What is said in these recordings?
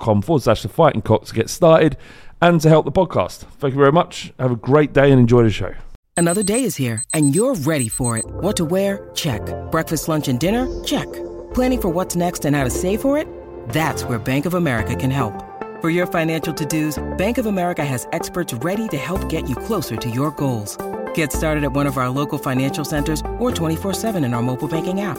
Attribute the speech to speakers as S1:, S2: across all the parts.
S1: forward slash the fighting cock to get started and to help the podcast. Thank you very much. Have a great day and enjoy the show.
S2: Another day is here, and you're ready for it. What to wear? Check. Breakfast, lunch, and dinner? Check. Planning for what's next and how to save for it? That's where Bank of America can help. For your financial to dos, Bank of America has experts ready to help get you closer to your goals. Get started at one of our local financial centers or 24-7 in our mobile banking app.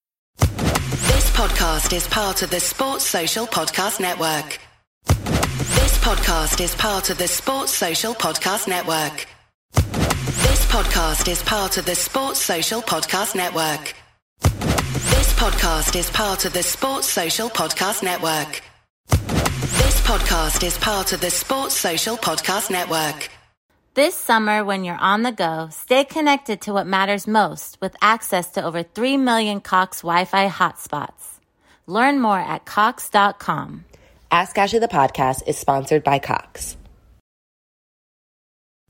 S3: This podcast is part of the Sports Social Podcast Network. This podcast is part of the Sports Social Podcast Network. This podcast is part of the Sports Social Podcast Network. This podcast is part of the Sports Social Podcast Network. This podcast is part of the Sports Social Podcast Network.
S4: This summer, when you're on the go, stay connected to what matters most with access to over 3 million Cox Wi Fi hotspots. Learn more at Cox.com.
S5: Ask Ashley the podcast is sponsored by Cox.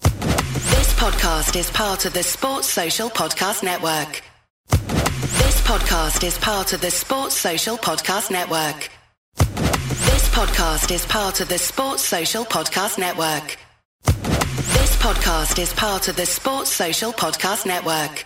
S3: This podcast is part of the Sports Social Podcast Network. This podcast is part of the Sports Social Podcast Network. This podcast is part of the Sports Social Podcast Network. This podcast is part of the Sports Social Podcast Network.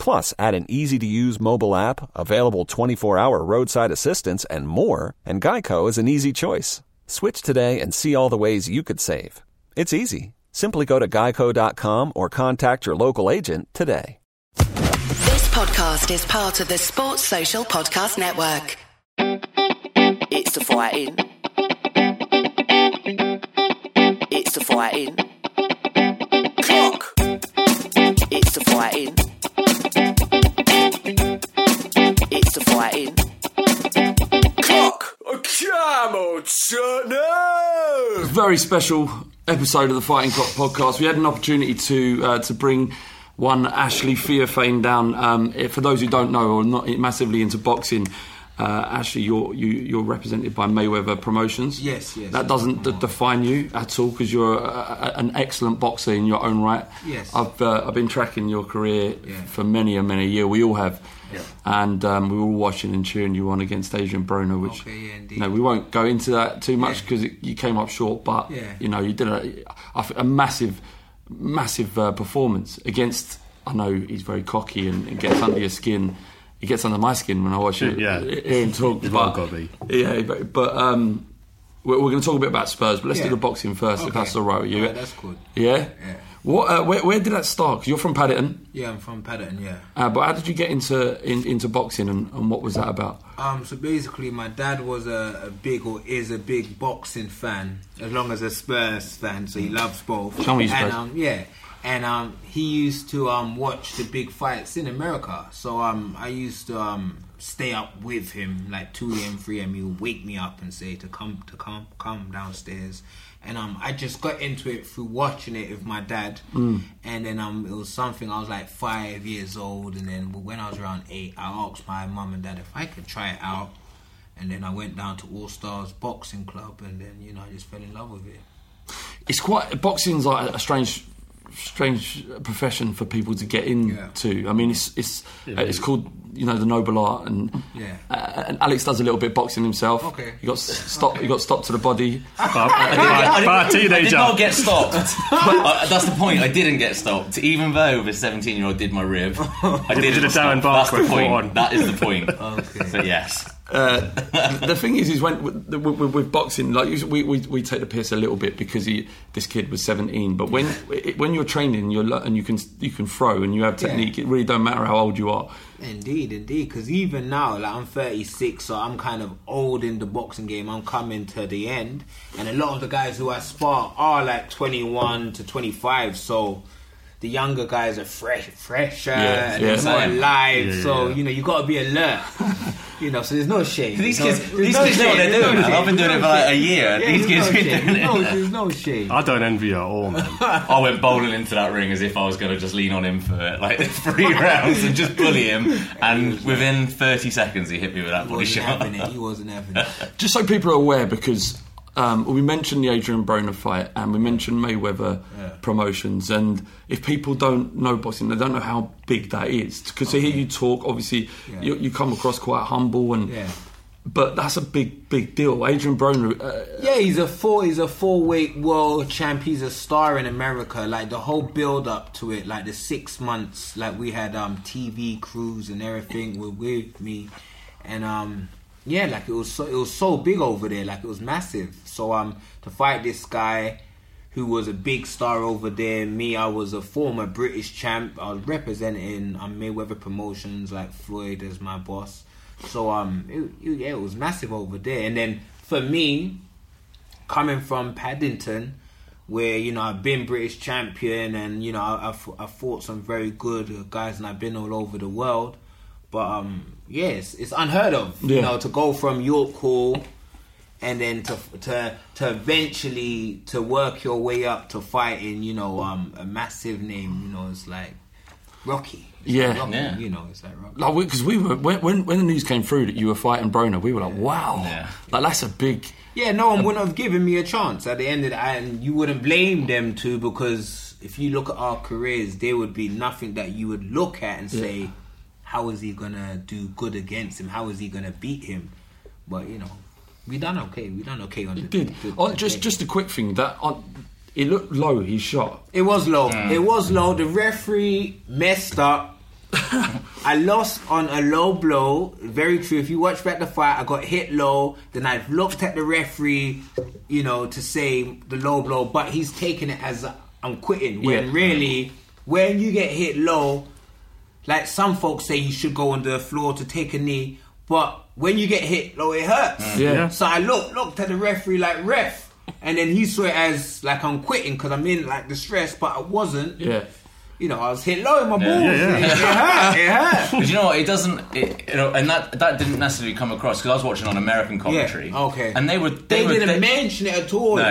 S6: Plus, add an easy to use mobile app, available 24 hour roadside assistance, and more, and Geico is an easy choice. Switch today and see all the ways you could save. It's easy. Simply go to geico.com or contact your local agent today.
S3: This podcast is part of the Sports Social Podcast Network.
S7: It's the fighting. It's the fighting. Clock. It's the fighting. It's the fighting. Clock. Come on, son.
S1: Very special episode of the Fighting Cock podcast. We had an opportunity to uh, to bring one Ashley Theophane down. Um, for those who don't know or not massively into boxing, uh, Ashley, you're you, you're represented by Mayweather Promotions.
S8: Yes, yes.
S1: That doesn't d- define you at all because you're a, a, an excellent boxer in your own right.
S8: Yes.
S1: I've uh, I've been tracking your career
S8: Yeah.
S1: for many and many a year. We all have.
S8: Yeah.
S1: And um, we were all watching and cheering you on against Adrian Broner, which
S8: Okay, yeah,
S1: you know, we won't go into that too much
S8: Yeah.
S1: because you came up short. But
S8: Yeah.
S1: you know, you did a, a massive, massive uh, performance against. I know he's very cocky and, and gets under your skin. He gets under my skin when I watch it.
S9: Yeah.
S1: hear him talk.
S9: You've
S1: but,
S9: all got to
S1: Yeah, but, but um,
S10: we're, we're going to talk a bit about Spurs, but let's
S8: Yeah.
S10: do the boxing first, if
S8: Okay.
S10: that's all right with you.
S8: Alright, that's good.
S10: Yeah.
S8: Yeah.
S10: What? Uh, where, where did that start? Because you're from Paddington,
S8: Yeah, I'm from Paddington. Yeah.
S10: uh, but how did you get into in, into boxing, and, and what was that about?
S8: Um, so basically, my dad was a, a big or is a big boxing fan, as long as a Spurs fan, so he loves both.
S10: Show me your
S8: and
S10: Spurs.
S8: um, yeah, and um, he used to um watch the big fights in America. So um, I used to um stay up with him like two a.m., three a.m. He would wake me up and say to come to come come downstairs. And um, I just got into it through watching it with my dad,
S10: Mm.
S8: and then um, it was something I was like five years old, and then when I was around eight, I asked my mum and dad if I could try it out, and then I went down to All Stars Boxing Club, and then you know I just fell in love with it.
S10: It's quite boxing's like a strange, strange profession for people to get into. I mean, it's it's uh, it's called you know the noble art, and
S8: Yeah.
S10: uh, and Alex does a little bit of boxing himself.
S8: Okay.
S10: he got s- stopped. He got stopped to the body.
S9: But, but a
S11: I did
S9: teenager.
S11: not get stopped. Uh, that's the point. I didn't get stopped, even though the 17 year old did my rib. I
S9: Did
S11: didn't
S9: a Darren
S11: stop. That's
S9: Barker
S11: the point. That is the point.
S8: Okay.
S11: So yes,
S10: Uh, the thing is, is when with, with, with boxing, like we, we, we take the piss a little bit because he, this kid was seventeen. But when when you're training, you're and you can you can throw and you have technique. It really don't matter how old you are.
S8: Indeed, indeed. Because even now, like I'm 36, so I'm kind of old in the boxing game. I'm coming to the end, and a lot of the guys who I spar are like 21 to 25. So the younger guys are fresh, fresher,
S10: Yeah,
S8: and
S10: yeah.
S8: they're more alive.
S9: Yeah,
S8: so
S9: yeah.
S8: you know you got to be alert. you know, so there's no shame.
S11: these kids,
S8: no,
S11: these
S8: there's
S11: kids
S8: no
S11: know what they're
S8: there's
S11: doing.
S8: no.
S11: I've been doing it for like a year.
S8: Yeah,
S11: these
S8: there's
S11: kids
S8: no
S11: been
S8: shame.
S11: doing it.
S8: No, there's no shame.
S9: I don't envy you at all, man.
S11: I went bowling into that ring as if I was going to just lean on him for like three rounds and just bully him. And uh, within 30 seconds, he hit me with that
S8: He
S11: body shot.
S8: He wasn't having it.
S10: Just so people are aware, because um, we mentioned the Adrian Broner fight and we mentioned Mayweather promotions, and if people don't know boxing, they don't know how big that is. Because to hear you talk, obviously,
S8: Yeah.
S10: you, you come across quite humble, and
S8: Yeah.
S10: but that's a big, big deal. Adrian Broner, uh,
S8: Yeah, he's a four. He's a four weight world champ. He's a star in America. Like the whole build up to it, like the six months, like we had um TV crews and everything were with me, and um yeah, like it was so it was so big over there. Like it was massive. So um to fight this guy. Who was a big star over there? Me, I was a former British champ. I was representing um, Mayweather Promotions, like Floyd as my boss. So um, it, it- yeah, it was massive over there. And then for me, coming from Paddington, where you know I've been British champion, and you know I, I've fought some very good guys, and I've been all over the world. But um, yes, it's unheard of, you know, to go from York Hall and then to to to eventually to work your way up to fighting, you know, um, a massive name. You know, it's like Rocky. It's
S10: Yeah.
S8: like Rocky,
S11: Yeah.
S8: you know, it's like Rocky.
S10: like because we, were when, when when the news came through that you were fighting Broner, we were like, wow,
S11: Yeah.
S10: like that's a big.
S8: Yeah, no one wouldn't have given me a chance at the end of that, and you wouldn't blame them too because if you look at our careers, there would be nothing that you would look at and say, How is he gonna do good against him? How is he gonna beat him? But you know, we done okay. We done okay on the
S10: Did
S8: the-
S10: oh,
S8: the
S10: just
S8: day.
S10: just a quick thing that on, it looked low. He shot.
S8: It was low. It was low. The referee messed up. I lost on a low blow. Very true. If you watch back the fight, I got hit low. Then I looked at the referee, you know, to say the low blow, but he's taking it as uh, I'm quitting. When
S10: Yeah.
S8: really, when you get hit low, like some folks say, you should go on the floor to take a knee. But when you get hit low, it hurts. Mm.
S10: Yeah.
S8: So I looked looked at the referee like ref, and then he saw it as like I'm quitting because I'm in like distress, but I wasn't.
S10: Yeah.
S8: You know, I was hit low in my balls.
S11: Yeah,
S9: yeah.
S8: It, it hurt. It hurt.
S11: But you know what? It doesn't, it, you know, and that that didn't necessarily come across because I was watching on American commentary.
S8: Yeah, okay.
S11: And they were
S8: They,
S11: they, were,
S8: didn't
S11: they-
S8: mention it at all.
S11: No,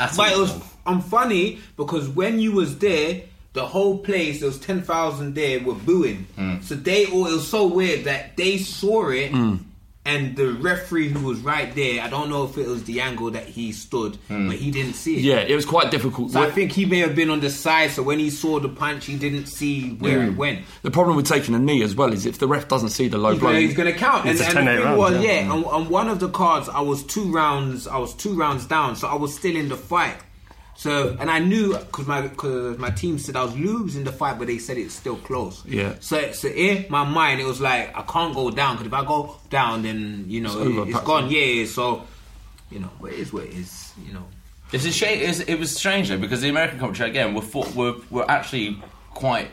S11: at
S8: but it was. I'm funny because when you was there, the whole place there was ten thousand there were booing.
S11: Mm.
S8: So they all. It was so weird that they saw it. And the referee who was right there, I don't know if it was the angle that he stood,
S11: Mm.
S8: but he didn't see it.
S10: Yeah, it was quite difficult.
S8: So I think he may have been on the side, so when he saw the punch, he didn't see where it went.
S10: the problem with taking a knee as well is if the ref doesn't see the low
S8: He's
S10: blow,
S8: gonna, he's gonna count. And,
S9: It's a
S8: and
S9: 10-8
S8: thing
S9: round,
S8: was,
S9: yeah.
S8: yeah, on, on one of the cards, I was two rounds. I was two rounds down, so I was still in the fight. So, and I knew because my cause my team said I was losing the fight, but they said it's still close.
S10: Yeah.
S8: So, so in my mind, it was like I can't go down because if I go down, then you know
S10: It's over,
S8: it's
S10: perhaps.
S8: gone. Yeah. yeah. So you know, but it is what it is. You know.
S11: It's a shame. It's, it was strange though because the American commentary again were for, were were actually quite.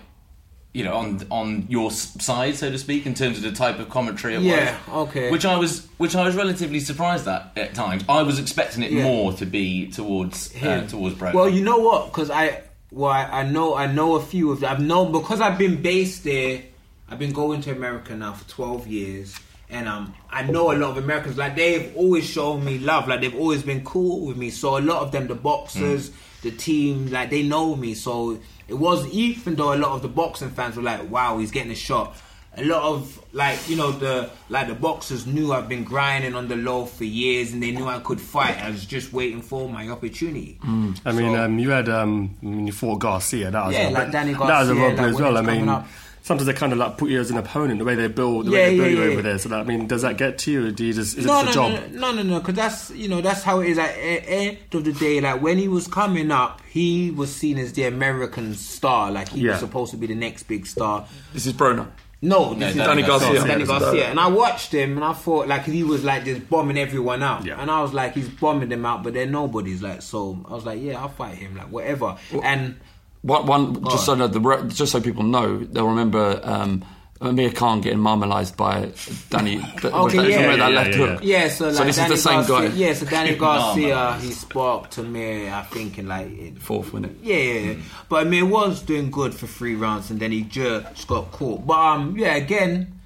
S11: You know, on on your side, so to speak, in terms of the type of commentary it
S8: Yeah,
S11: was.
S8: okay.
S11: Which I was, which I was relatively surprised at at times. I was expecting it
S8: Yeah.
S11: more to be towards uh, towards Brown.
S8: Well, you know what? Because I, well, I, I know, I know a few of them. I've known because I've been based there. I've been going to America now for twelve years, and um, I know a lot of Americans. Like they've always shown me love. Like they've always been cool with me. So a lot of them, the boxers, the team, like they know me. So it was even though a lot of the boxing fans were like, "Wow, he's getting a shot." A lot of like you know the like the boxers knew I've been grinding on the low for years, and they knew I could fight. I was just waiting for my opportunity.
S9: I mean, um, you had um, you fought Garcia. That was
S8: Yeah,
S9: a,
S8: like Danny
S9: That was a
S8: Garcia,
S9: robbery
S8: like
S9: as well. I mean,
S8: up.
S9: Sometimes they kind of like put you as an opponent. The way they build, the
S8: Yeah,
S9: way they
S8: yeah,
S9: build you
S8: yeah.
S9: over there. So that I mean, does that get to you? Or do you just is
S8: no,
S9: it
S8: no,
S9: a job?
S8: no, no, no, no, because that's you know that's how it is. At e- end of the day, like when he was coming up, he was seen as the American star. Like he
S9: Yeah.
S8: was supposed to be the next big star.
S1: This is Broner.
S8: No, this is
S1: Danny Garcia.
S8: Danny
S1: Garcia.
S8: Garcia. And I watched him, and I thought like he was like just bombing everyone out.
S9: Yeah.
S8: And I was like, he's bombing them out, but they're nobody's. Like so, I was like, yeah, I'll fight him, like whatever. And
S10: One, one
S8: Go
S10: just so that the just so people know, they'll remember um, Amir Khan getting marmalised by Danny. Th-
S8: Okay,
S10: that,
S8: yeah,
S10: that
S9: yeah,
S10: left
S9: yeah,
S10: hook.
S8: Yeah, so like
S10: this
S8: Danny
S10: is the same
S8: Garcia,
S10: guy.
S8: Yeah, so Danny Garcia, he sparked Amir. I think in like in
S10: Fourth, wasn't?
S8: Yeah, yeah, yeah. But Amir was doing good for three rounds, and then he just got caught. But um, yeah, again,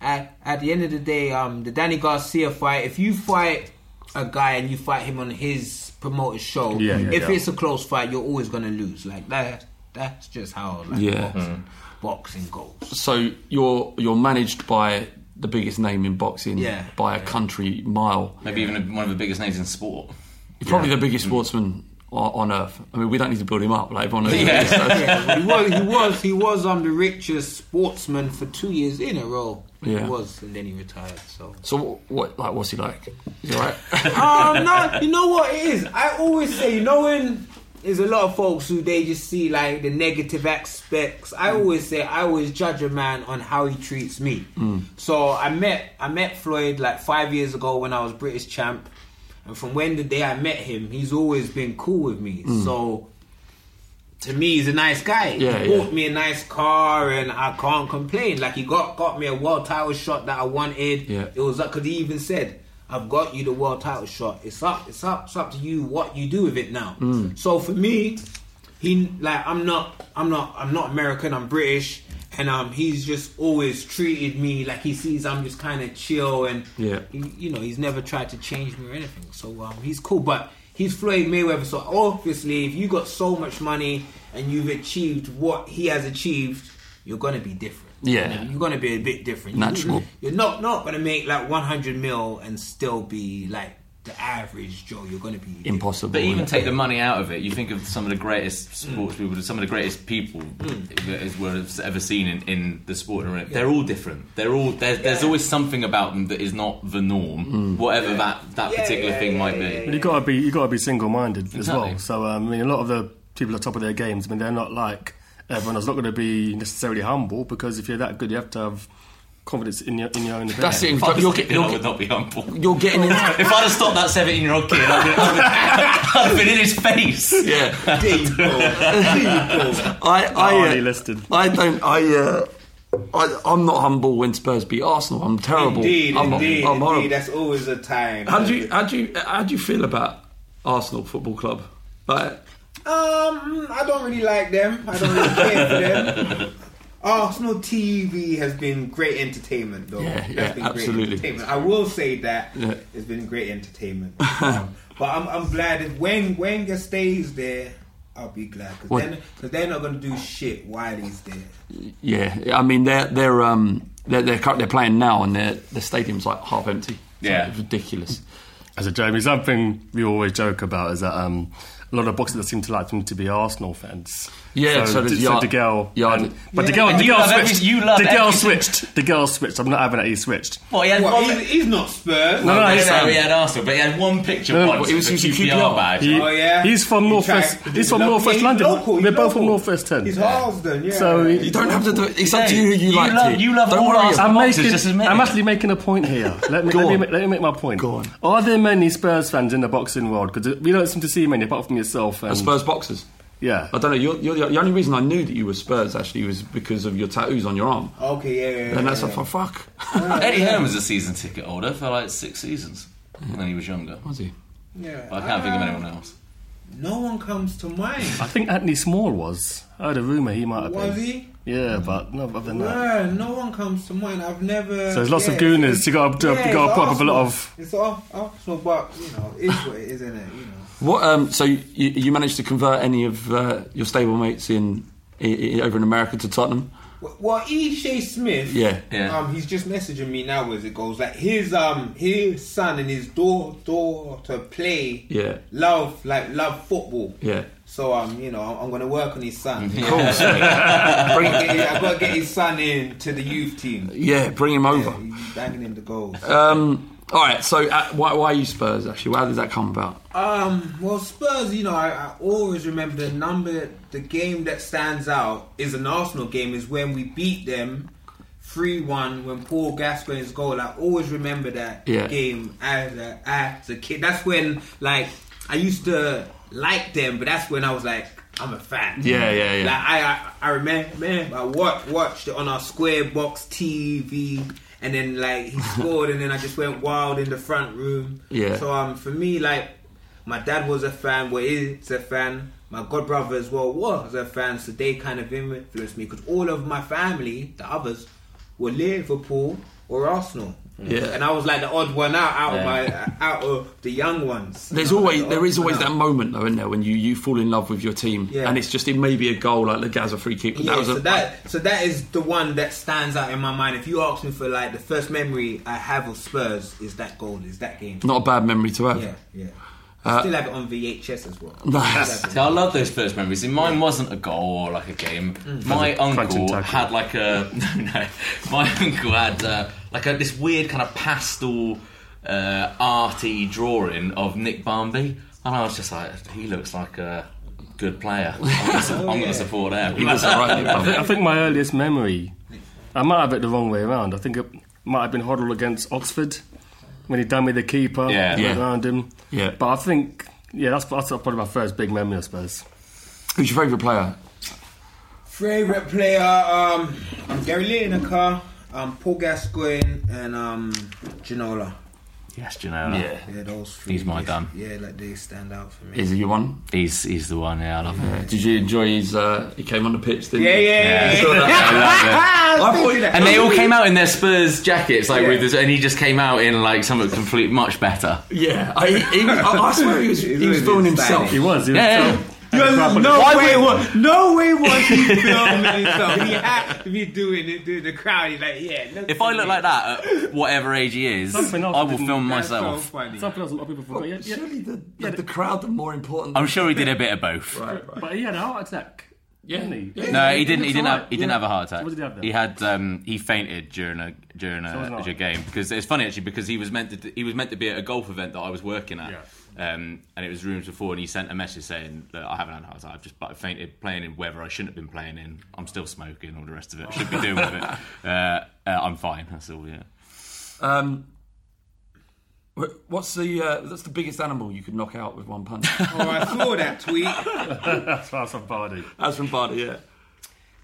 S8: at at the end of the day, um, the Danny Garcia fight. If you fight a guy and you fight him on his promoted show,
S9: Yeah, yeah,
S8: if
S9: yeah.
S8: it's a close fight, you're always gonna lose. Like that. That's just how like
S10: Yeah.
S8: boxing, mm. boxing goes.
S10: So you're you're managed by the biggest name in boxing
S8: Yeah.
S10: by a country mile.
S11: Maybe even one of the biggest names in sport.
S10: You're probably the biggest sportsman on, on earth. I mean, we don't need to build him up. Like everyone knows.
S11: Yeah.
S10: this, so-
S8: yeah, he was he was he was um the richest sportsman for two years in a row.
S10: Yeah.
S8: He was, and then he retired. So
S10: So what? Like, what's he like? Is he alright?
S8: um, no, you know what it is. I always say, you know, when there's a lot of folks who they just see like the negative aspects. I always say, I always judge a man on how he treats me. So I met I met Floyd like five years ago when I was British champ, and from when the day I met him, he's always been cool with me. So. To me, he's a nice guy.
S10: Yeah,
S8: he
S10: yeah.
S8: bought me a nice car, and I can't complain. Like he got got me a world title shot that I wanted.
S10: Yeah.
S8: It was like, cause he even said, "I've got you the world title shot. It's up. It's up. It's up to you what you do with it now."
S10: Mm.
S8: So for me, he like I'm not. I'm not. I'm not American. I'm British, and um, he's just always treated me like he sees I'm just kind of chill, and
S10: Yeah.
S8: he, you know, he's never tried to change me or anything. So um, he's cool, but. He's Floyd Mayweather, so obviously, if you got so much money and you've achieved what he has achieved, you're gonna be different.
S10: Yeah.
S8: you're gonna be a bit different. You-
S10: Natural.
S8: You're not not gonna make like 100 mil and still be like the average Joe. You're gonna be
S10: Impossible.
S11: But even take the money out of it, you think of some of the greatest sports mm. people, some of the greatest people mm. that is were ever seen in, in the sport. arena. They're all different. They're all there's, there's always something about them that is not the norm, mm. whatever that, that
S8: Yeah,
S11: particular
S8: yeah,
S11: thing
S8: yeah,
S11: might
S8: yeah,
S11: be.
S9: But you got to be you got to be single minded as well. So um, I mean, a lot of the people at the top of their games, I mean, they're not like everyone. is not going to be necessarily humble because if you're that good, you have to have confidence in your in your own ability.
S10: That's it.
S11: If I
S10: You're,
S11: thinking
S10: get-
S11: I
S10: you're,
S11: would not be humble.
S10: you're getting in.
S11: If I'd have stopped that 17 year old kid, I'd have, been, I'd have been in his face.
S10: Yeah.
S8: There you go. There you go.
S10: I, I,
S9: already
S10: uh,
S9: listed.
S10: I don't. I, uh, I, I'm not humble when Spurs beat Arsenal. I'm terrible.
S8: Indeed,
S10: I'm,
S8: indeed,
S10: I'm horrible.
S8: indeed. That's always a time.
S10: How do you, how do you, how do you feel about Arsenal Football Club? Like,
S8: Um, I don't really like them. I don't really care for them. Arsenal TV has been great entertainment, though.
S10: Yeah,
S8: That's
S10: yeah,
S8: been
S10: absolutely.
S8: Great entertainment. I will say that
S10: Yeah.
S8: it's been great entertainment. Um, but I'm, I'm glad if when Wenger stays there, I'll be glad because
S10: What-
S8: they're, 'cause they're not going to do shit while he's there.
S10: yeah, I mean they're they're um they're they're, cur- they're playing now and their the stadium's like half empty. It's
S11: Yeah.
S10: like ridiculous.
S9: As a Jamie, something we always joke about is that um, a lot of boxers that seem to like them to be Arsenal fans.
S10: Yeah, so does
S9: so
S10: Yard-
S9: DeGale.
S10: Yard-
S9: and- but
S11: Yeah.
S9: DeGale,
S11: And
S9: De
S11: you
S9: Gea
S11: love every-
S9: switched.
S11: you love
S9: DeGale
S11: everything.
S9: switched. DeGale switched. I'm not having that. He switched.
S11: Well, he had
S8: What,
S11: one.
S8: he's, he's not Spurs.
S9: No, no,
S11: no,
S9: he's,
S11: no,
S9: um,
S11: he had Arsenal, but he had one picture
S9: No,
S11: once
S10: he was using
S11: QPR
S10: QPR.
S11: badge.
S9: He-
S8: Oh yeah,
S9: He's from
S8: He
S9: Northwest.
S8: tried-
S9: He's from
S8: local-
S9: Northwest London.
S8: local, he's
S9: We're both from
S8: local.
S9: Northwest Ten.
S8: He's Harlesden, yeah.
S9: So
S10: You don't have to do it. It's up to you who you
S11: You
S10: like
S11: love- you love
S10: Don't
S11: all
S10: worry
S11: Arsenal.
S10: about
S9: I'm
S11: boxes,
S9: making. I'm actually making a point here. Let me,
S10: Go
S9: let, me,
S10: on.
S9: ma- let me make my point.
S10: Go on.
S9: Are there many Spurs fans in the boxing world? Because we don't seem to see many apart from yourself. And,
S10: it. Spurs boxers.
S9: Yeah.
S10: I don't know. You're, you're, the- the only reason I knew that you were Spurs actually was because of your tattoos on your arm.
S8: Okay, yeah, yeah. yeah
S10: And that's
S8: yeah.
S10: a for fuck.
S11: Eddie Hearn was a season ticket holder for like six seasons when he was younger.
S10: Was he?
S8: Yeah.
S11: But I can't think of anyone uh, else.
S8: No one comes to mind.
S9: I think Anthony Small was. I heard a rumour he might have
S8: Was
S9: been.
S8: he?
S9: Yeah, but no other than that.
S8: Yeah, no one comes to mind. I've never.
S9: So there's lots of gooners.
S8: it's-
S9: You gotta do- you
S8: yeah,
S9: gotta
S8: it's
S9: put up a lot of-
S8: It's Ar- Arsenal, but you know, it's what it is, isn't it? You know.
S10: What? Um, so you, you managed to convert any of uh, your stablemates in, i i over in America to Tottenham?
S8: Well, E. Shea Smith,
S10: Yeah.
S11: Yeah.
S8: um, he's just messaging me now as it goes. Like his um his son and his daughter daughter play
S10: Yeah.
S8: love like love football.
S10: Yeah.
S8: So um, you know, I'm, I'm gonna work on his son.
S10: Cool.
S8: Bring, I've got to get his son in to the youth team.
S10: Yeah, bring him over.
S8: Yeah, he's banging him the goals.
S10: Um, all right. So uh, why, why are you Spurs? Actually, how did that come about?
S8: Um, well, Spurs, you know, I, I always remember the number, the game that stands out is an Arsenal game, is when we beat them 3 1 when Paul Gascoigne's goal. I always remember that
S10: Yeah.
S8: game as a, as a kid. That's when, like, I used to like them, but that's when I was like, I'm a fan.
S10: Yeah, yeah, yeah.
S8: Like, I, I, I remember, man, I wa- watched it on our square box TV. And then like he scored, and then I just went wild in the front room.
S10: Yeah.
S8: So um, for me, like my dad was a fan, well, is a fan. My god brother as well was a fan, so they kind of influenced me because all of my family, the others, were Liverpool or Arsenal.
S10: Yeah.
S8: and I was like the odd one out, out of my, out of the young ones.
S10: There's always
S8: like,
S10: there is always that
S8: out.
S10: moment though, isn't there, when you, you fall in love with your team,
S8: Yeah.
S10: and it's just it may be a goal like the Gaza free kick. but
S8: Yeah,
S10: that was
S8: so
S10: a,
S8: that so that is the one that stands out in my mind. If you ask me for like the first memory I have of Spurs is that goal, is that game.
S10: not a bad memory to have.
S8: Yeah, yeah. I still have it on VHS as well.
S10: Nice.
S11: See, I love those first memories. See, mine wasn't a goal or like a game. My uncle had like a no, no. My uncle had uh, like a, this weird kind of pastel, uh, arty drawing of Nick Barmby, and I was just like, he looks like a good player. I'm gonna, su- I'm gonna support him.
S10: He was alright.
S9: I think, my earliest memory, I might have it the wrong way around. I think it might have been Hoddle against Oxford when he done with the keeper
S11: Yeah.
S10: Yeah.
S9: around him.
S10: Yeah.
S9: But I think, yeah, that's, that's probably my first big memory, I suppose.
S10: Who's your favourite player?
S8: Favorite player, um, um Gary Lineker, um, Paul Gascoigne, and um, Ginola.
S11: Yes, Ginola.
S8: Yeah, those three.
S11: He's my gun.
S8: Yeah, like they stand out for me.
S10: Is he your one?
S11: He's he's the one. Yeah, I love him.
S10: Did you enjoy his? Uh, he came on the pitch. Didn't
S8: Yeah,
S10: he?
S8: yeah, yeah.
S11: Yeah.
S10: That?
S11: I love it.
S10: I thought you-
S11: And they all came out in their Spurs jackets, like
S8: Yeah.
S11: with this, and he just came out in like something complete much better.
S10: Yeah, I, he, was- I, I swear he was, he was filming himself.
S9: He was. He was
S11: Yeah, yeah.
S9: So-
S8: No, no way,
S11: would-
S8: was, no way was he filming himself. He had to be doing it, doing the crowd. He's like, yeah. look
S11: If I look like that at whatever age he is, I will film
S8: That's so
S11: myself.
S9: Something else a lot of people forgot. Yeah, yeah.
S10: Surely the, the, the crowd are more important.
S11: I'm sure he did a bit of both.
S10: Right, right.
S9: But he had a heart attack.
S10: Yeah.
S9: Didn't he?
S10: Yeah.
S11: No, he didn't. He didn't have. He didn't
S9: Yeah.
S11: have a heart attack.
S9: So what did he have then?
S11: He had. Um, he fainted during a during a,
S9: it's not-
S11: a game because it's funny actually because he was meant to he was meant to be at a golf event that I was working at.
S9: Yeah.
S11: Um, and it was rooms before, and he sent a message saying that I haven't had a heart attack. I've just but I fainted playing in weather I shouldn't have been playing in. I'm still smoking, all the rest of it. I should be doing with it. Uh, uh, I'm fine. That's all. Yeah.
S10: Um, what's the uh, that's the biggest animal you could knock out with one punch?
S8: Oh, I saw that tweet.
S9: That's from Bardi.
S10: That's from Bardi, yeah.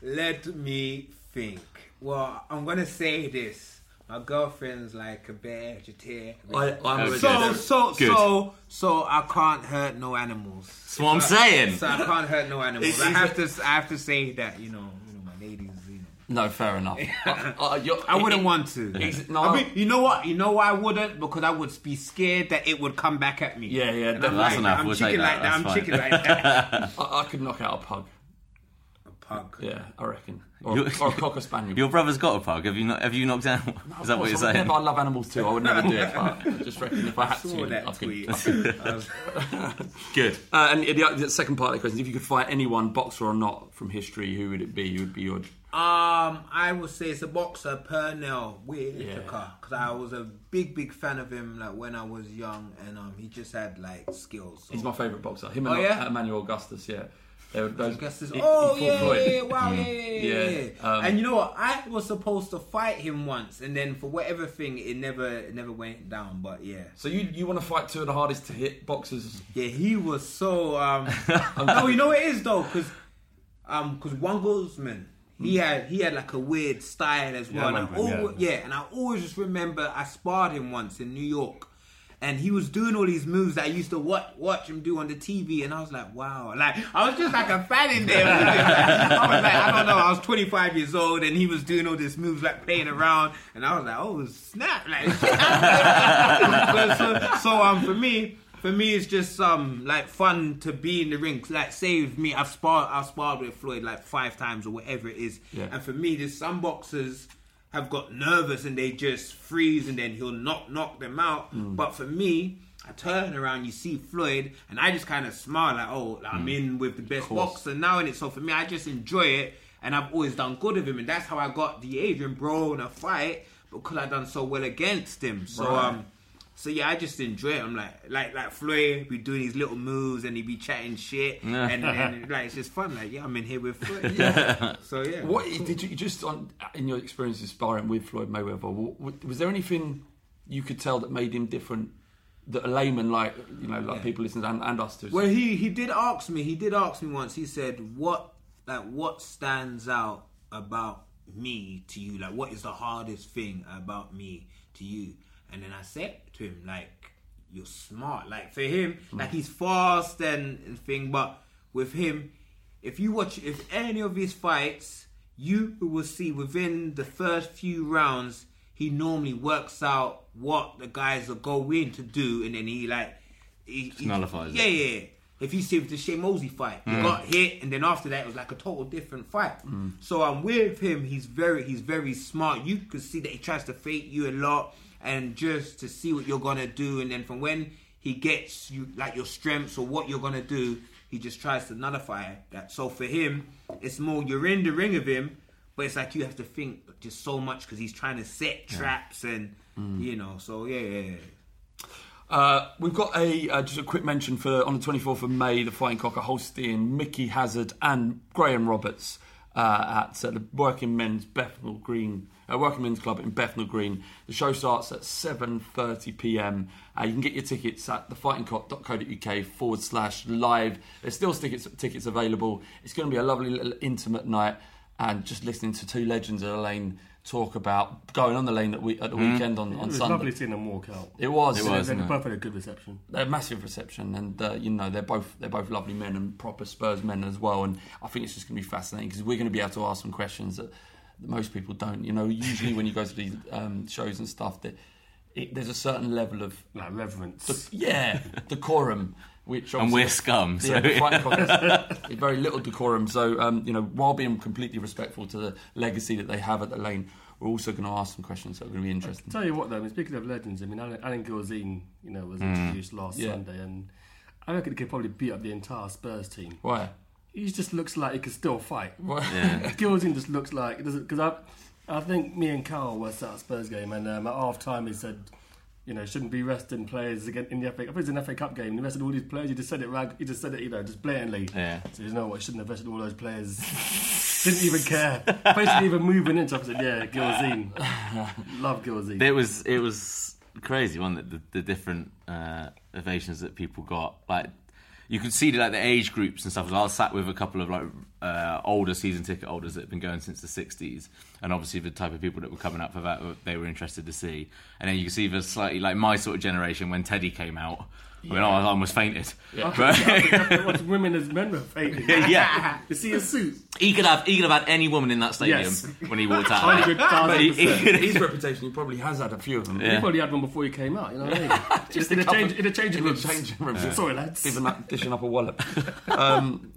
S8: Let me think. Well, I'm gonna say this. My girlfriend's like a vegetarian.
S10: I, I'm a
S8: so so
S11: Good.
S8: so so I can't hurt no animals.
S11: That's what I'm saying.
S8: So I can't hurt no animals.
S10: It's-
S8: I have to I have to say that you know you know my ladies. You know.
S10: No, fair enough. Uh, uh,
S8: I wouldn't
S10: it-
S8: want to.
S10: He's- no,
S8: I mean, you know what? You know why I wouldn't? Because I would be scared that it would come back at me.
S10: Yeah, yeah,
S8: And I'm
S10: that's
S8: like,
S11: enough.
S8: I'm
S11: We'll
S8: chicken
S11: take that.
S8: like that. I'm
S11: That's
S8: chicken like that.
S10: I, I could knock out a pug.
S8: Pug.
S10: Yeah, I reckon. Or,
S11: Your-
S10: or a cocker spaniel.
S11: Your brother's got a pug. Have you not? Have you knocked down? Is that what you're
S10: I
S11: saying?
S10: Never, I love animals too. I would never do it, but I just reckon if I had
S8: saw
S10: to,
S8: that
S10: I could.
S8: tweet.
S10: I could.
S8: I
S11: Good.
S10: Uh, and the, the second part of the question: If you could fight anyone, boxer or not, from history, who would it be? Who would be your?
S8: Um, I would say it's a boxer, Pernell Whitaker, because I was a big, big fan of him. Like when I was young, and um, he just had like skills.
S10: He's my favourite boxer. Him and
S8: Oh, yeah?
S10: Emmanuel Augustus. Yeah. Were, those, he
S8: oh yeah, yeah, yeah, wow, yeah, yeah, yeah.
S10: Yeah,
S8: yeah.
S10: um,
S8: and you know what? I was supposed to fight him once, and then for whatever thing, it never, it never went down. But yeah,
S10: So you you want to fight two of the hardest to hit boxers?
S8: yeah, he was so. Um, no, you know what it is though, because um, because one Guzman. He had he had like a weird style as well.
S9: I
S8: and I always, yeah. and I always just remember I sparred him once in New York, and he was doing all these moves that I used to watch watch him do on the TV, and I was like, wow, like I was just like a fan in there. I was like, I don't know, I was 25 years old, and he was doing all these moves like playing around, and I was like, oh snap, like. so, so um, for me. For me, it's just um like fun to be in the ring. Like, say with me, I've sparred, I've sparred with Floyd like five times or whatever it is.
S10: Yeah.
S8: And for me, there's some boxers have got nervous and they just freeze and then he'll knock knock them out. But for me, I turn around, you see Floyd, and I just kind of smile like, oh, I'm in with the best boxer now in it. So for me, I just enjoy it, and I've always done good with him, and that's how I got the Adrian Broner fight because I done so well against him. So
S10: Right.
S8: um. So yeah, I just enjoy it. I'm like, like, like Floyd be doing these little moves and he be chatting shit, and, and like it's just fun. Like, yeah, I'm in here with Floyd. Yeah. So yeah.
S10: What did you just on in your experiences sparring with Floyd Mayweather? wa- wa- Was there anything you could tell that made him different? That a layman like you know like people listen to and, and us to.
S8: Well, he he did ask me. He did ask me once. He said, "What like what stands out about me to you? Like, what is the hardest thing about me to you?" And then I said to him, "Like, you're smart. Like for him, like he's fast and, thing. But with him, if you watch, if any of his fights, you will see within the first few rounds." He normally works out what the guys are going to do, and then he like he, he
S11: nullifies.
S8: Yeah, yeah. yeah. If you see with the Shane Mosley fight, he mm. got hit, and then after that, it was like a total different fight. Mm. So I'm with him. He's very, he's very smart. You can see that he tries to fake you a lot, and just to see what you're gonna do, and then from when he gets you like your strengths or what you're gonna do, he just tries to nullify that. So for him, it's more you're in the ring of him, but it's like you have to think just so much because he's trying to set traps and you know. So yeah, yeah, yeah.
S10: Uh, we've got a uh, just a quick mention for on the 24th of May, the Fighting Cock are hosting Micky Hazard and Graham Roberts uh, at the Working Men's Bethnal Green, uh, Working Men's Club in Bethnal Green. The show starts at 7:30 p.m. Uh, you can get your tickets at thefightingcock.co.uk forward slash live. There's still tickets tickets available. It's going to be a lovely little intimate night, and just listening to two legends of the lane talk about going on the lane at, we, at the weekend on,
S9: It was
S10: Sunday.
S9: lovely seeing them walk out.
S10: It was.
S11: It
S9: They-
S11: was.
S9: They both had a good reception.
S10: They're a massive reception, and uh, you know they're both they're both lovely men and proper Spurs men as well. And I think it's just going to be fascinating because we're going to be able to ask some questions that, that most people don't. You know, usually when you go to these um, shows and stuff, that it, there's a certain level of
S9: Like reverence.
S10: yeah decorum. Which
S11: And we're
S10: obviously-
S11: scum, so-
S10: Yeah, the fighting very little decorum. So um, you know, while being completely respectful to the legacy that they have at the lane, we're also going to ask some questions that are going to be interesting.
S9: Tell you what, though, I mean, speaking of legends, I mean, Alan, Alan Gilzean, you know, was introduced last
S10: Yeah.
S9: Sunday, and I reckon he could probably beat up the entire Spurs team.
S10: Why?
S9: He just looks like he could still fight.
S10: Why?
S9: Gilzean just looks like because I, I think me and Carl were sat at a Spurs game, and um, at half time he said, you know, shouldn't be resting players again in the FA. I think it was an FA Cup game. He rested all these players. He just said it. Rag, he just said it, you know, just blatantly.
S11: Yeah.
S9: So you know what? Shouldn't have rested all those players. Didn't even care. Basically, even moving into. Said, yeah, Gilzean. Love Gilzean.
S11: It was it was crazy, wasn't it? The, the different uh, ovations that people got. Like you could see like the age groups and stuff. I was sat with a couple of like uh, older season ticket holders that have been going since the '60s, and obviously the type of people that were coming up for that they were interested to see. And then you can see the slightly like my sort of generation when Teddy came out. I mean, I almost fainted. But-
S9: Watch women as men were fainting.
S11: yeah,
S9: You see a suit.
S11: he could have he could have had any woman in that stadium
S9: Yes.
S11: when he walked out. But he- he could
S10: His reputation, he probably has had a few of them.
S11: Yeah.
S9: He probably had one before he came out. You know what I mean? Just in a
S10: couple-
S9: change, in a change
S10: in
S9: of
S10: a changing room.
S9: Sorry, lads.
S10: Even that, dishing up a wallop. um,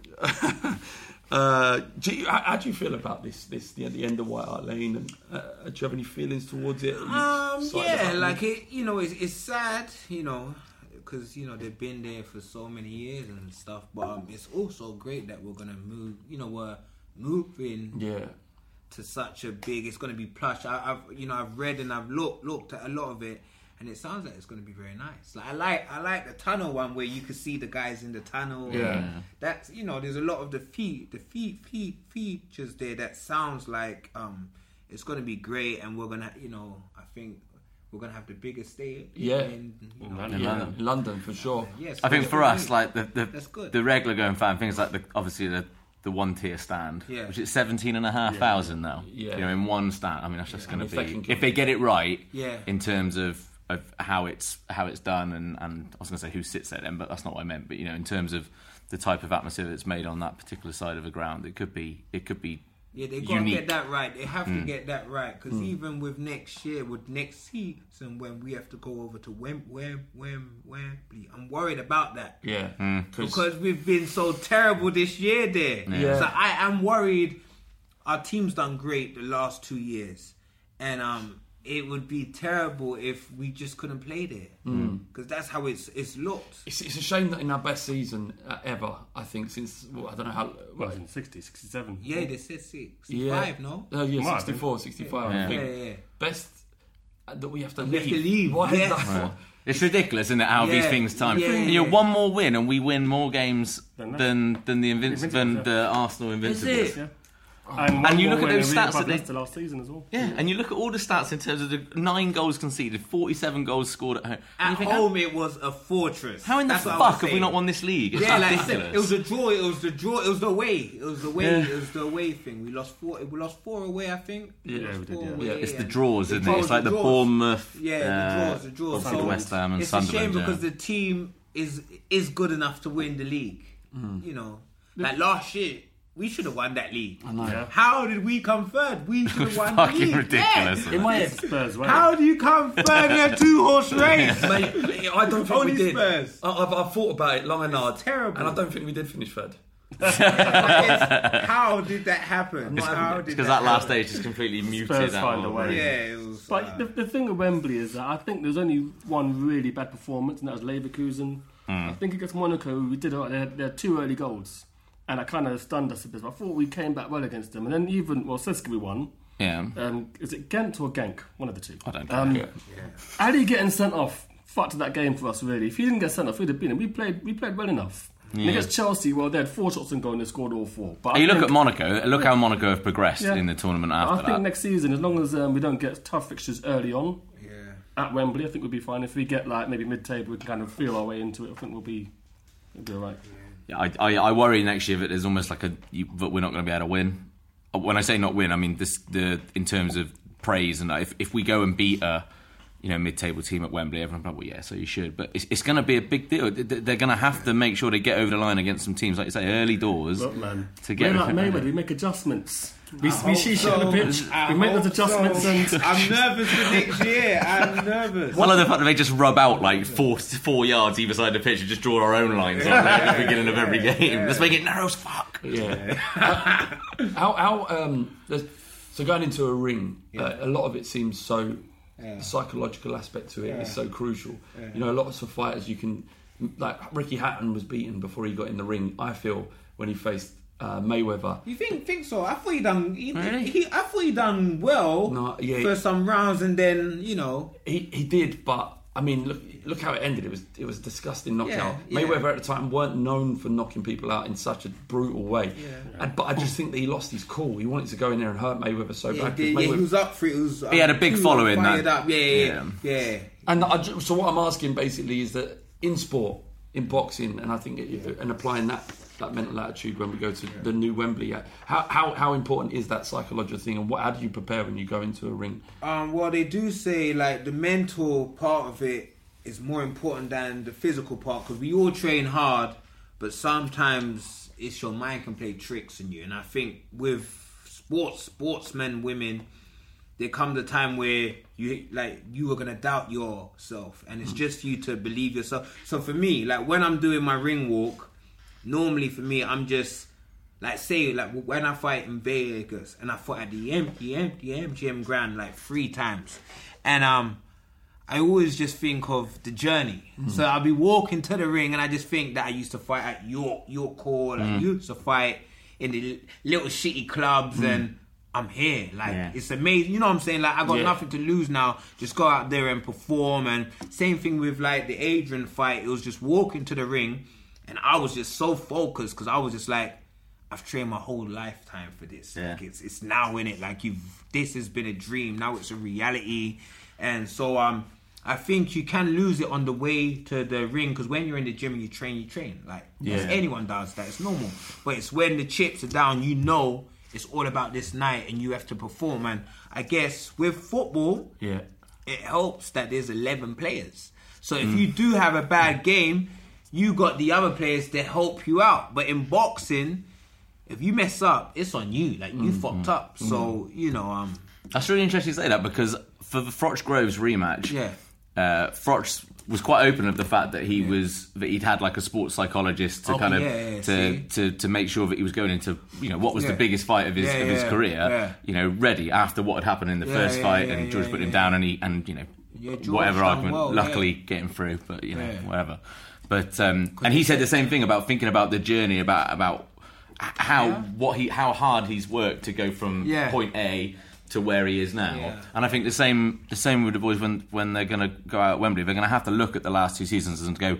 S10: Uh, do you, how, how do you feel about this? This the, the end of White Hart Lane, and uh, do you have any feelings towards it?
S8: Um, yeah, like it. You know, it's, it's sad. You know, because you know they've been there for so many years and stuff. But um, it's also great that we're gonna move. You know, we're moving
S10: yeah,
S8: to such a big. It's gonna be plush. I, I've you know I've read and I've looked looked at a lot of it. And it sounds like it's going to be very nice. Like I like, I like the tunnel one where you can see the guys in the tunnel.
S10: Yeah.
S8: that's you know, there's a lot of the feet, the feet, feet, features there that sounds like um, it's going to be great. And we're gonna, you know, I think we're gonna have the biggest stadium.
S10: Yeah.
S8: in, you know,
S11: In
S10: yeah,
S11: London.
S10: in London for sure.
S8: Yes,
S11: I think for
S8: great.
S11: us, like the the,
S8: That's good.
S11: the regular going fan things like the obviously the the one tier stand,
S8: Yeah.
S11: which is seventeen and a half thousand now.
S10: Yeah.
S11: you know, in one stand. I mean, that's just
S10: And
S11: going to be
S10: can
S11: if they get it right.
S8: Yeah.
S11: in terms of. Of how it's how it's done and, and I was going to say who sits there then, but that's not what I meant. But you know, in terms of the type of atmosphere that's made on that particular side of a ground, it could be it could be
S8: Yeah, they gotta
S11: unique.
S8: get that right. They have
S10: Hmm.
S8: to get that right because even with next year, with next season, when we have to go over to Wem- Wem- Wem- Wembley, I'm worried about that
S10: Yeah,
S8: because we've been so terrible this year there.
S10: Yeah.
S8: So I am worried. Our team's done great the last two years, and um, it would be terrible if we just couldn't play there because that's how it's it's looked.
S10: it's, it's a shame that in our best season uh, ever, I think since well, I don't know how.
S9: Well, in 60, 67.
S8: Yeah, they said six,
S10: yeah,
S8: no?
S10: Oh yeah,
S9: Might
S10: 64, 65. I
S11: Yeah.
S10: think.
S8: Yeah, yeah, yeah.
S10: Best uh, that we have to
S8: We
S10: leave.
S8: have to leave,
S10: Why is
S8: yes.
S10: that?
S11: It's ridiculous, isn't it? How these things time.
S8: yeah,
S11: you know,
S8: yeah.
S11: one more win and we win more games
S9: Than
S11: than than the Invinci- than the Arsenal Invincibles.
S8: It?
S9: Yeah. And,
S11: And you look at those
S9: and we
S11: stats
S9: above
S11: that they-
S9: Leicester last season as well.
S11: Yeah, and you look at all the stats in terms of the nine goals conceded, forty-seven goals scored at home. And
S8: At
S11: you think,
S8: home, it was a fortress.
S11: How, how in the
S8: That's what
S11: fuck have we not won this league? It's
S8: Yeah, like
S11: ridiculous.
S8: said, it was a draw. It was the draw. It was the way. It was the way.
S11: Yeah.
S8: It was the away thing. We lost four. We lost four away. I think.
S10: Yeah,
S9: we did, yeah.
S8: away,
S10: Yeah,
S11: it's the draws, isn't it?
S8: draws,
S11: It's like the
S8: draws.
S11: Bournemouth,
S8: Yeah,
S11: uh,
S8: the draws. The draws.
S11: obviously the West Ham and
S8: it's
S11: Sunderland.
S8: a shame because the team is is good enough to win the league.
S11: Mm.
S8: You know, like last year. We should have won that league.
S9: Yeah.
S8: How did we come third? We should have won the
S11: Fucking
S8: league.
S11: ridiculous.
S8: Yeah.
S10: In
S11: it?
S10: my head,
S9: Spurs, way.
S8: How do you come third in a two horse race?
S10: mate, I don't think
S8: Only
S10: we did.
S8: Spurs.
S10: I, I've, I've thought about it long and hard,
S8: terrible.
S10: and I don't think we did finish third.
S8: How did that happen?
S11: Because that last
S8: happen?
S11: stage is completely muted.
S9: Spurs
S11: that
S9: find a way.
S8: Yeah, was.
S9: But
S8: uh,
S9: the, the thing with Wembley is that I think there's only one really bad performance, and that was Leverkusen. I think against Monaco, we did alright. They had, they had two early goals, and that kind of stunned us a bit. I thought we came back well against them, and then even well, CSKA we won.
S11: Yeah.
S9: Um, is it Ghent or Genk? One of the two.
S11: I don't care.
S9: Um, Ali getting sent off fucked that game for us. Really, if he didn't get sent off, we'd have been. We played. We played well enough. And
S11: Yeah.
S9: against Chelsea, well, they had four shots and goal and they scored all four. But I
S11: you look
S9: think-
S11: at Monaco. Look how Monaco have progressed
S9: Yeah.
S11: in the tournament after that.
S9: I think
S11: that.
S9: next season, as long as um, we don't get tough fixtures early on
S8: yeah.
S9: at Wembley, I think we'll be fine. If we get like maybe mid-table, we can kind of feel our way into it. I think we'll be, we'll be all right.
S11: Yeah, I, I, I worry next year that there's almost like a you, that we're not going to be able to win. Uh, When I say not win, I mean this the in terms of praise and if if we go and beat a you know mid-table team at Wembley, everyone's like, well, yeah, so you should. But it's, it's going to be a big deal. They- They're going to have to make sure they get over the line against some teams, like you say, early doors
S9: Look, man,
S11: to get.
S9: we're like Mayweather. We make adjustments. We, we
S8: hope
S9: see shit
S8: so.
S9: on the pitch.
S8: I
S9: we make those adjustments
S8: so.
S9: and.
S8: I'm nervous for next year. I'm nervous.
S11: I love the fact that they just rub out like four four yards either side of the pitch and just draw our own lines on there at the beginning of every game. Let's make it narrow as fuck.
S10: Yeah. how how um so going into a ring, uh, a lot of it seems so the psychological aspect to it is so crucial. You know, a lot of fighters you can like Ricky Hatton was beaten before he got in the ring. I feel when he faced uh, Mayweather.
S8: You think think so? I thought he done. He,
S11: Really?
S8: he, I thought he done well
S10: No, yeah.
S8: for some rounds, and then you know.
S10: He he did, but I mean, look look how it ended. It was it was a disgusting knockout.
S8: Yeah, yeah.
S10: Mayweather at the time weren't known for knocking people out in such a brutal way. And, but I just think that he lost his cool. He wanted to go in there and hurt Mayweather so
S8: Yeah,
S10: bad. 'cause
S8: yeah, yeah,
S10: Mayweather-
S8: he was up for it. It was,
S11: He had a
S8: um,
S11: big following,
S8: Fired
S11: that-
S8: up. Yeah, yeah, yeah. yeah.
S10: And I, so what I'm asking basically is that in sport, in boxing, and I think it, and applying that that mental attitude when we go to the new Wembley, how, how how important is that psychological thing, and what how do you prepare when you go into a ring?
S8: Um, well, they do say like the mental part of it is more important than the physical part because we all train hard, but sometimes it's your mind can play tricks on you. And I think with sports, sportsmen, women, there comes a time where you like you are gonna doubt yourself, and it's mm. just for you to believe yourself. So for me, like when I'm doing my ring walk, normally for me, I'm just like say like when I fight in Vegas and I fought at the empty empty MGM Grand like three times, and um. I always just think of the journey. Mm. So I'll be walking to the ring, and I just think that I used to fight at York, York Hall. I mm. used to fight in the little shitty clubs, and I'm here. Like
S11: Yeah.
S8: it's amazing. You know what I'm saying? Like I got
S10: Yeah.
S8: nothing to lose now. Just go out there and perform. And same thing with like the Adrian fight. It was just walking to the ring, and I was just so focused because I was just like, I've trained my whole lifetime for this. Like
S11: Yeah.
S8: it's it's now in it. Like you've this has been a dream. Now it's a reality. And so um. I think you can lose it on the way to the ring because when you're in the gym and you train, you train. Like
S10: Yeah.
S8: anyone does that. It's normal. But it's when the chips are down, you know it's all about this night and you have to perform. And I guess with football,
S10: Yeah.
S8: it helps that there's 11 players. So if
S10: Mm.
S8: you do have a bad game, you got the other players to help you out. But in boxing, if you mess up, it's on you. Like you
S10: Mm.
S8: fucked up. So you know, um,
S11: That's really interesting to say that because for the Froch Groves rematch,
S8: Yeah.
S11: Uh, Froch was quite open of the fact that he was that he'd had like a sports psychologist to
S8: Okay,
S11: kind of
S8: yeah, yeah,
S11: to, to to make sure that he was going into you know what was
S8: Yeah.
S11: the biggest fight of his
S8: Yeah,
S11: of his
S8: yeah,
S11: career,
S8: yeah.
S11: you know, ready after what had happened in the
S8: Yeah,
S11: first
S8: yeah,
S11: fight,
S8: yeah,
S11: and
S8: yeah,
S11: George put him
S8: yeah.
S11: down, and he and you know
S8: Yeah,
S11: whatever argument,
S8: well,
S11: luckily
S8: yeah.
S11: getting through, but you know
S8: Yeah.
S11: whatever. But um, and he said the same thing about thinking about the journey about about how what he how hard he's worked to go from
S8: Yeah.
S11: point A to where he is now.
S8: Yeah.
S11: And I think the same the same with the boys when when they're going to go out at Wembley, they're going to have to look at the last two seasons and go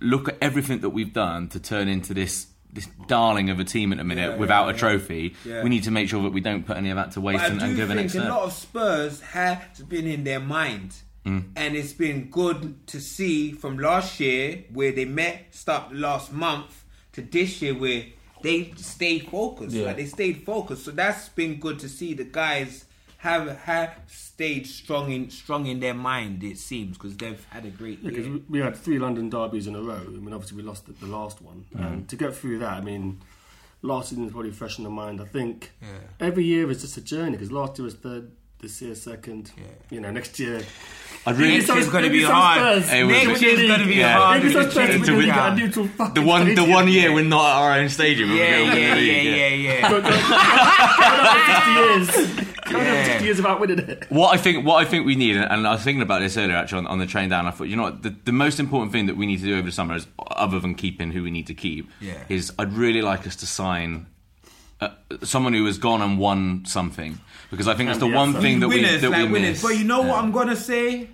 S11: look at everything that we've done to turn into this. This darling of a team at the minute
S8: Yeah,
S11: without
S8: yeah,
S11: a trophy. We need to make sure that we don't put any of that to waste
S8: But
S11: and, and give an
S8: think
S11: next
S8: a lot of Spurs has been in their mind,
S11: Mm.
S8: and it's been good to see from last year where they met start last month to this year where they stayed focused.
S10: Yeah.
S8: Like they stayed focused, so that's been good to see. The guys have have stayed strong in strong in their mind. It seems because they've had a great
S9: Because
S8: year.
S9: we had three London derbies in a row. I mean, obviously we lost the, the last one.
S8: Mm.
S9: And to get through that, I mean, last season is probably fresh in the mind. I think every year is just a journey. Because last year was third, this year second. You know, next year.
S11: I'd really-
S9: Maybe some-
S11: It's gonna be hard.
S9: Spurs.
S11: It will be.
S9: Next year's gonna be
S11: Yeah.
S9: hard. Maybe some Spurs
S11: a
S9: because we
S11: win-
S9: got a fucking
S11: The one, the one year we're not at our own stadium.
S8: Yeah,
S11: going to win
S8: yeah, yeah, yeah, yeah.
S9: Go- go- Coming up in 60 years. Coming up in 60 years about winning it.
S11: What I think, what I think we need, and I was thinking about this earlier actually on, on the train down. I thought, you know what, the, the most important thing that we need to do over the summer, is, other than keeping who we need to keep,
S8: Yeah.
S11: is I'd really like us to sign uh, someone who has gone and won something because I think that's the one
S9: so-
S11: thing that we
S8: winners,
S11: that
S8: like
S11: we
S8: winners.
S11: miss.
S8: But you know what
S11: Yeah.
S8: I'm gonna say?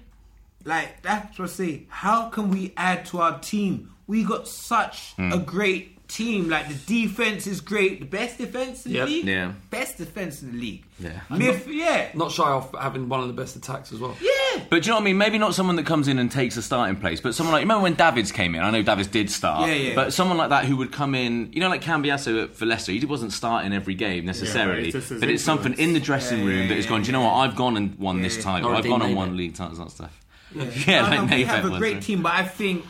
S8: Like that's what I say. How can we add to our team? We got such
S11: Hmm.
S8: a great team. Like the defense is great. The best defense in
S10: Yep.
S8: the league.
S11: Yeah.
S8: Best defense in the league.
S11: Yeah.
S8: Mif- yeah.
S10: Not shy off having one of the best attacks as well.
S8: Yeah.
S11: But do you know what I mean? Maybe not someone that comes in and takes a starting place, but someone like remember when Davids came in. I know Davids did start,
S8: Yeah, yeah.
S11: but someone like that who would come in, you know, like Cambiasso for Leicester, he wasn't starting every game necessarily,
S9: it's just
S11: but it's something in the dressing
S8: Yeah,
S11: room
S8: yeah,
S11: that has
S8: yeah,
S11: gone. Do you know what? I've gone and won this title.
S10: Or
S11: I've gone and
S10: Mayfair.
S11: won league titles and stuff. Yeah,
S8: No,
S11: like
S8: no, we have a great team, but I think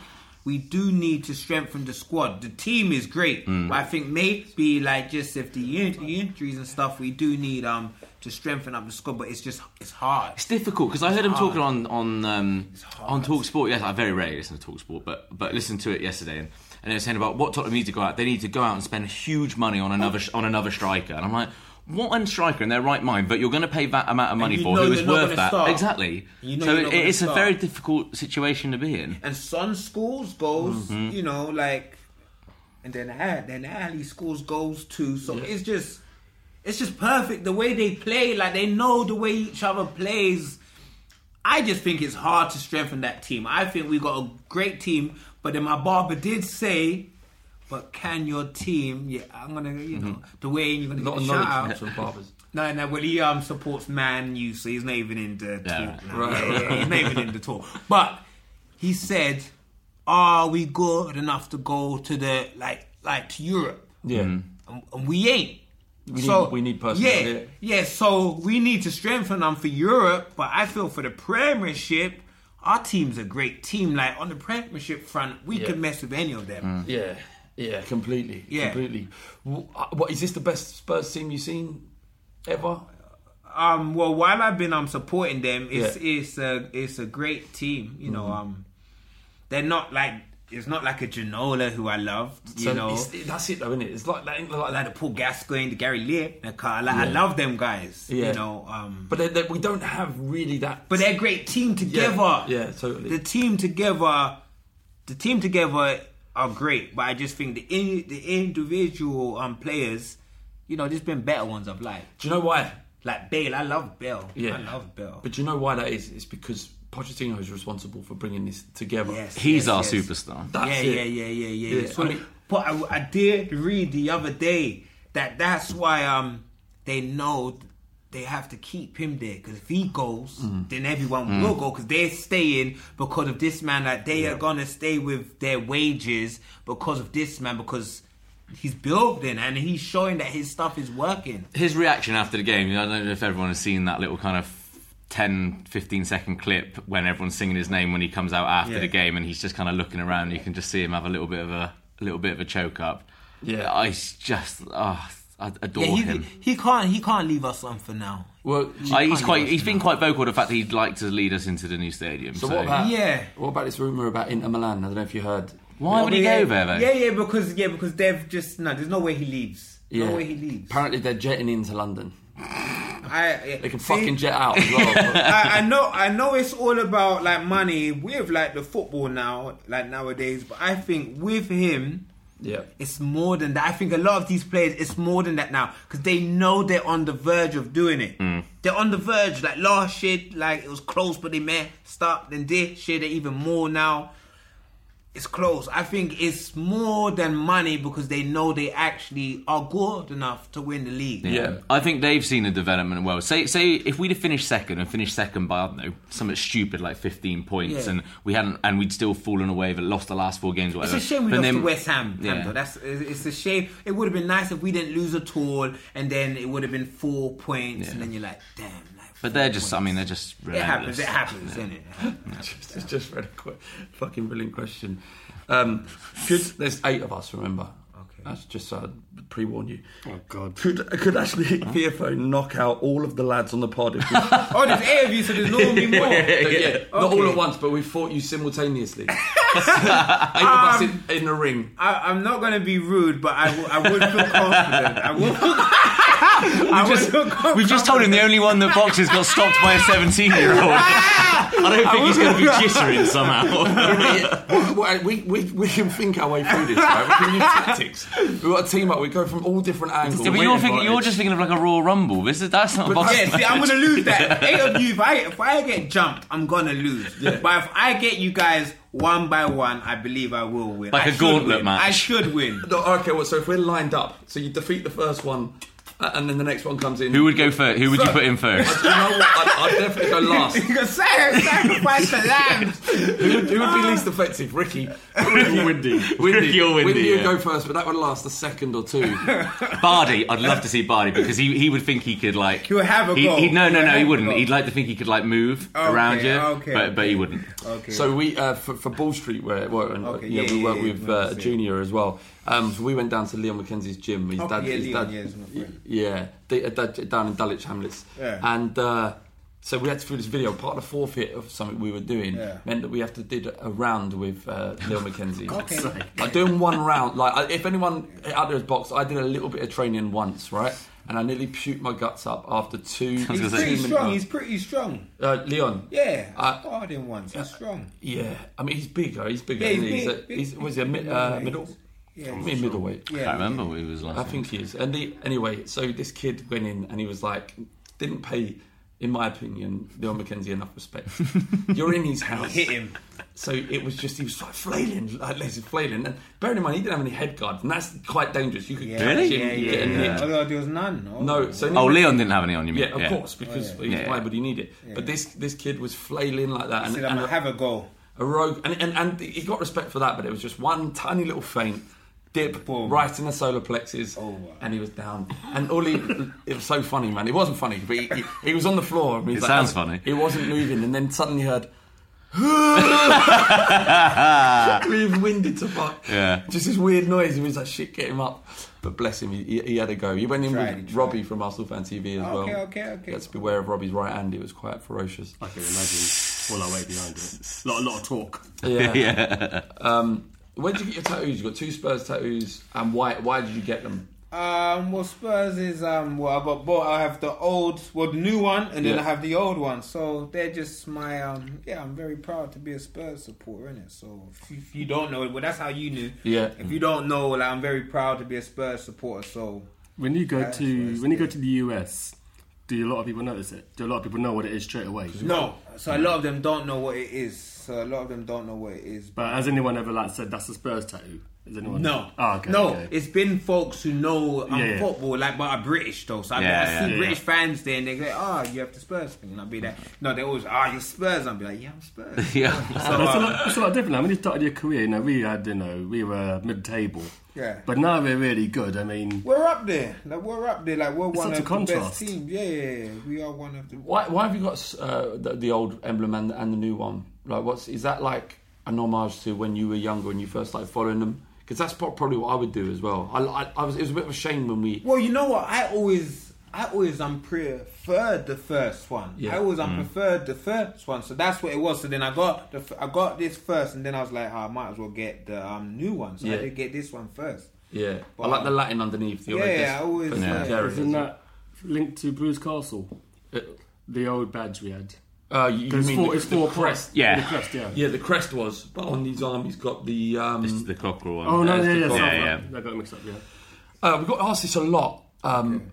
S8: we do need to strengthen the squad. The team is great,
S11: Hmm.
S8: but I think maybe like just if the, in- the injuries and stuff, we do need um to strengthen up the squad. But it's just it's hard.
S11: It's difficult because I heard him
S8: hard.
S11: talking on on um, on Talk Sport. Yes, I very rarely listen to Talk Sport, but but listened to it yesterday, and, and they were saying about what Tottenham need to go out. They need to go out and spend huge money on another on another striker, and I'm like. What a striker in their right mind, but you're going to pay that amount of money for who is worth that.
S8: start.
S11: Exactly.
S8: You know
S11: so it, it's a very difficult situation to be in.
S8: And Son scores goals,
S11: Mm-hmm.
S8: you know, like, and then then Alli scores goals too. So it's just it's just perfect the way they play. Like they know the way each other plays. I just think it's hard to strengthen that team. I think we got a great team, but then my barber did say, "But can your team?" Yeah, I'm gonna, you know, mm-hmm. the way you're gonna
S10: A lot
S8: get
S10: of
S8: a shout out.
S10: from barbers.
S8: No, no, well, he um supports Man U, so he's not even in the
S11: Yeah,
S8: talk. now.
S10: right.
S8: Yeah, yeah, he's not even in the talk. But he said, "Are we good enough to go to the like like to Europe?"
S10: Yeah. Mm-hmm.
S8: And, and we ain't.
S10: We
S8: so
S10: need- we need personnel
S8: Yeah,
S10: here.
S8: yeah. So we need to strengthen them for Europe. But I feel for the Premiership, our team's a great team. Like on the Premiership front, we
S10: Yeah.
S8: can mess with any of them. Mm.
S10: Yeah, yeah, completely,
S8: Yeah.
S10: completely. W- uh, What is this the best Spurs team you've seen ever?
S8: Um, well, while I've been um supporting them, it's
S10: Yeah.
S8: it's a it's a great team. You know,
S10: Mhm.
S8: um, they're not like it's not like a Ginola who I loved. You
S10: So
S8: know,
S10: it's- that's it though, isn't it? It's like that. Like
S8: like
S10: that.
S8: the Paul Gascoigne, the Gary Lineker. Like, I love them guys.
S10: Yeah.
S8: You know, um,
S10: But they, they, we don't have really that.
S8: but they're a great team together.
S10: Yeah, yeah, totally.
S8: The team together, the team together are great. But I just think the in, the individual um players, you know, there's been better ones I've liked.
S10: Do you know why?
S8: Like Bale, I love Bale.
S10: Yeah,
S8: I love Bale.
S10: But do you know why that is? It's because Pochettino is responsible for bringing this together.
S8: Yes,
S11: He's
S8: yes,
S11: our
S8: yes.
S11: superstar.
S10: That's
S8: yeah,
S10: it.
S8: yeah, yeah, yeah, yeah,
S10: Yeah,
S8: So,
S10: I mean-
S8: but I, I did read the other day that that's why um they know they have to keep him there because if he goes,
S10: Mm.
S8: then everyone will go because they're staying because of this man. That they are gonna stay with their wages because of this man because he's building and he's showing that his stuff is working.
S11: his reaction after the game, I don't know if everyone has seen that little kind of 10, 15 second clip when everyone's singing his name when he comes out after
S8: Yeah.
S11: the game and he's just kind of looking around. You can just see him have a little bit of a, a little bit of a choke up.
S10: Yeah.
S11: I just, oh, I adore
S8: Yeah, he,
S11: him.
S8: he can't he can't leave us on for now.
S10: Well,
S11: Uh, he's quite. He's been quite vocal the fact that he'd like to lead us into the new stadium.
S10: So
S11: So,
S10: what about
S8: Yeah.
S10: What about this rumor about Inter Milan? I don't know if you heard.
S11: why would he
S8: yeah,
S11: go there though?
S8: Yeah, yeah, because yeah, because they've just no. There's no way he leaves.
S10: Yeah.
S8: No way he leaves.
S10: Apparently they're jetting into London.
S8: I, yeah.
S10: They can
S8: See,
S10: fucking jet out as well.
S8: I, I know, I know, it's all about like money with like the football now, like nowadays. But I think with him,
S10: yeah.
S8: it's more than that. I think a lot of these players, it's more than that now because they know they're on the verge of doing it. Mm. They're on the verge. Like last year, like it was close, but they messed up. Then this year, they're even more now. It's close. I think it's more than money because they know they actually are good enough to win the league.
S10: Yeah.
S11: I think they've seen the development well. Say, say if we'd have finished second and finished second by I don't know something stupid like fifteen points,
S8: Yeah.
S11: and we hadn't, and we'd still fallen away, but lost the last four games. or
S8: It's a shame we
S11: But
S8: lost
S11: then-
S8: to West Ham.
S11: Yeah.
S8: Ham. That's it's a shame. It would have been nice if we didn't lose at all, and then it would have been four points, and then you're like, damn. Like,
S11: But they're just.
S8: points.
S11: I mean, they're just.
S8: it happens. It happens, isn't it?
S10: just, just, just read a fucking brilliant question. Um, could there's eight of us? Remember?
S8: Okay.
S10: That's just so I pre-warn you.
S9: Oh God.
S10: Could could actually Theopho knock out all of the lads on the pod? If we,
S8: oh, there's eight of you, so there's normally more.
S10: yeah, not all at once, but we fought you simultaneously. eight of us in, in the ring.
S8: I, I'm not going to be rude, but I, w- I would feel confident. I would. I would feel confident.
S11: We've just told him the only one that boxes got stopped by a 17 year old. I don't think he's going to be jittering somehow.
S10: Well, well, we, we, we can think our way through this, right? We can use tactics. We've got a team up. We go from all different angles.
S11: but you're, thinking, you're just thinking of like a Raw Rumble. This is, that's not boxing.
S8: Yeah, see, I'm gonna lose that. Eight of you, if I if I get jumped, I'm gonna lose. But if I get you guys one by one, I believe I will win.
S11: Like
S8: I
S11: a gauntlet
S8: win.
S11: match.
S8: I should win.
S10: No, okay, well, so if we're lined up, so you defeat the first one, uh, and then the next one comes in.
S11: Who would go first? Who would you put in first?
S10: You know what? I'd, I'd definitely go last.
S8: You can say sacrifice the lambs.
S10: who, would, who would be least effective? Ricky. Ricky Windy.
S11: Ricky or Windy,
S10: Windy would
S11: yeah.
S10: go first, but that would last a second or two.
S11: Bardi, I'd love to see Bardi because he, he would think he could like.
S8: He would have a
S11: he,
S8: goal.
S11: He, no, no, no, he wouldn't. He'd like to think he could like move
S8: Okay,
S11: around you,
S8: okay,
S11: but but he wouldn't.
S8: Okay.
S10: So we uh, for, for Ball Street, where well, and,
S8: Okay,
S10: yeah,
S8: yeah,
S10: we
S8: yeah,
S10: work
S8: yeah,
S10: with
S8: yeah,
S10: uh,
S8: yeah.
S10: Junior as well. Um, so we went down to Leon McKenzie's gym. His
S8: Okay,
S10: dad,
S8: yeah,
S10: his
S8: Leon,
S10: dad,
S8: yeah, he's my
S10: yeah, they, uh, down in Dulwich Hamlets,
S8: Yeah.
S10: and. Uh, so we had to do this video. Part of the forfeit of something we were doing
S8: Yeah.
S10: meant that we have to do a round with uh, Leon McKenzie.
S8: Okay.
S10: Like doing one round. Like if anyone out there has boxed, I did a little bit of training once, right? And I nearly puked my guts up after two.
S8: He's pretty
S10: two
S8: strong.
S10: rounds.
S8: He's pretty strong.
S10: Uh, Leon.
S8: Yeah, I
S10: Uh,
S8: sparred him once. He's strong.
S10: Yeah, I mean he's bigger. He's bigger.
S8: Yeah, he's
S10: isn't he?
S8: big,
S10: a,
S8: big.
S10: he's was he a mid, uh,
S8: Yeah,
S10: middle?
S8: He's- yeah,
S10: I
S8: he's
S10: middleweight.
S8: Yeah,
S11: I can't remember what he was last.
S10: I think he is. And the, anyway, so this kid went in and he was like, didn't pay, in my opinion, Leon McKenzie enough respect. You're in his house.
S8: Hit him.
S10: So it was just he was like flailing, like Les is flailing. And bearing in mind, he didn't have any head guards, and that's quite dangerous. You could
S8: Yeah,
S10: catch
S11: Really?
S10: him,
S8: Yeah,
S10: you
S8: yeah,
S10: get a
S8: yeah.
S10: nick.
S8: Although there was none. Oh.
S10: No, so
S11: Oh, Leon didn't have any on you.
S10: Yeah,
S11: mean?
S10: of course, because
S8: Oh,
S10: he's
S11: Yeah,
S10: why
S11: yeah.
S10: would he need it? But this this kid was flailing like that,
S8: I
S10: and,
S8: said,
S10: and
S8: I'm gonna have a go.
S10: a rogue, and, and and he got respect for that, but it was just one tiny little feint, dip
S8: Boom.
S10: right in the solar plexus,
S8: Oh, wow.
S10: and he was down. And all he, it was so funny, man. It wasn't funny, but he, he, he was on the floor. And he was
S11: It
S10: like-
S11: sounds funny.
S10: He wasn't moving, and then suddenly you heard. We've winded to fuck.
S11: Yeah.
S10: Just this weird noise. He was like, shit, get him up. But bless him, he, he, he had a go. He went in
S8: Tried,
S10: with
S8: he.
S10: Robbie from Arsenal Fan TV as well.
S8: Okay, okay, okay.
S10: You had to beware of Robbie's right hand. It was quite ferocious.
S9: I can imagine all our way behind it. A lot, a lot of talk.
S10: Yeah.
S11: yeah.
S10: Um, Where did you get your tattoos? You got two Spurs tattoos, and why? Why did you get them?
S8: Um, well, Spurs is um, well, I got both. I have the old, well, the new one, and then
S10: Yeah.
S8: I have the old one. So they're just my um, yeah. I'm very proud to be a Spurs supporter, innit? So if you, if you don't know it, well, that's how you knew.
S10: Yeah.
S8: If you don't know, like, I'm very proud to be a Spurs supporter. So
S9: When you go
S8: That's
S9: to when you go to the US, do a lot of people notice it? Do a lot of people know what it is straight away?
S8: no, so a lot of them don't know what it is. So a lot of them don't know what it is.
S9: But has anyone ever like said that's a Spurs tattoo? Has anyone?
S8: No,
S9: Oh, okay,
S8: no.
S9: okay.
S8: It's been folks who know um,
S9: Yeah, yeah.
S8: football, like, but are British though. So I,
S11: Yeah,
S8: I see
S9: Yeah,
S8: British
S9: yeah.
S8: fans there, and they go, "Oh, you have the Spurs thing," and I'll be like, "No, they always, ah, you're Spurs." I'll be like, "Yeah, I'm Spurs."
S11: Yeah.
S8: So,
S9: But it's, a
S8: uh,
S9: lot, it's a lot different now. When you started your career, you know, we had, you know, we were mid-table.
S8: Yeah.
S9: But now we're really good. I mean,
S8: we're up there. Like we're up there. Like we're one
S9: such
S8: of
S9: a
S8: the best teams. Yeah, yeah, yeah. We are one of the.
S10: Why? Why have you got uh, the, the old emblem and, and the new one? Like, what's is that like an homage to when you were younger and you first started following them? Because that's probably what I would do as well. I, I, I was. It was a bit of a shame when we.
S8: Well, you know what? I always, I always um preferred the first one.
S10: Yeah.
S8: I always um preferred the first one, so that's what it was. So then I got the, I got this first, and then I was like, oh, I might as well get the um new one. So
S10: Yeah.
S8: I did get this one first.
S10: Yeah, I like the Latin underneath. The
S8: Yeah,
S10: Oredes-
S8: yeah, I always, yeah.
S10: Terrace.
S9: isn't that linked to Bruce Castle?
S10: Uh,
S9: The old badge we had.
S10: Uh, you, you
S9: It's
S10: mean
S9: four-
S10: the,
S9: it's
S10: the
S9: four
S10: crest?
S11: Yeah.
S9: The crest, yeah.
S10: Yeah, the crest was, but on his arm he's got the. Um,
S11: It's the cockerel one.
S9: Oh no,
S10: There's
S9: yeah,
S10: the
S9: yeah,
S10: clock.
S9: sorry,
S11: Yeah,
S9: I got it mixed up. Yeah.
S10: Uh, we got asked this a lot. Um,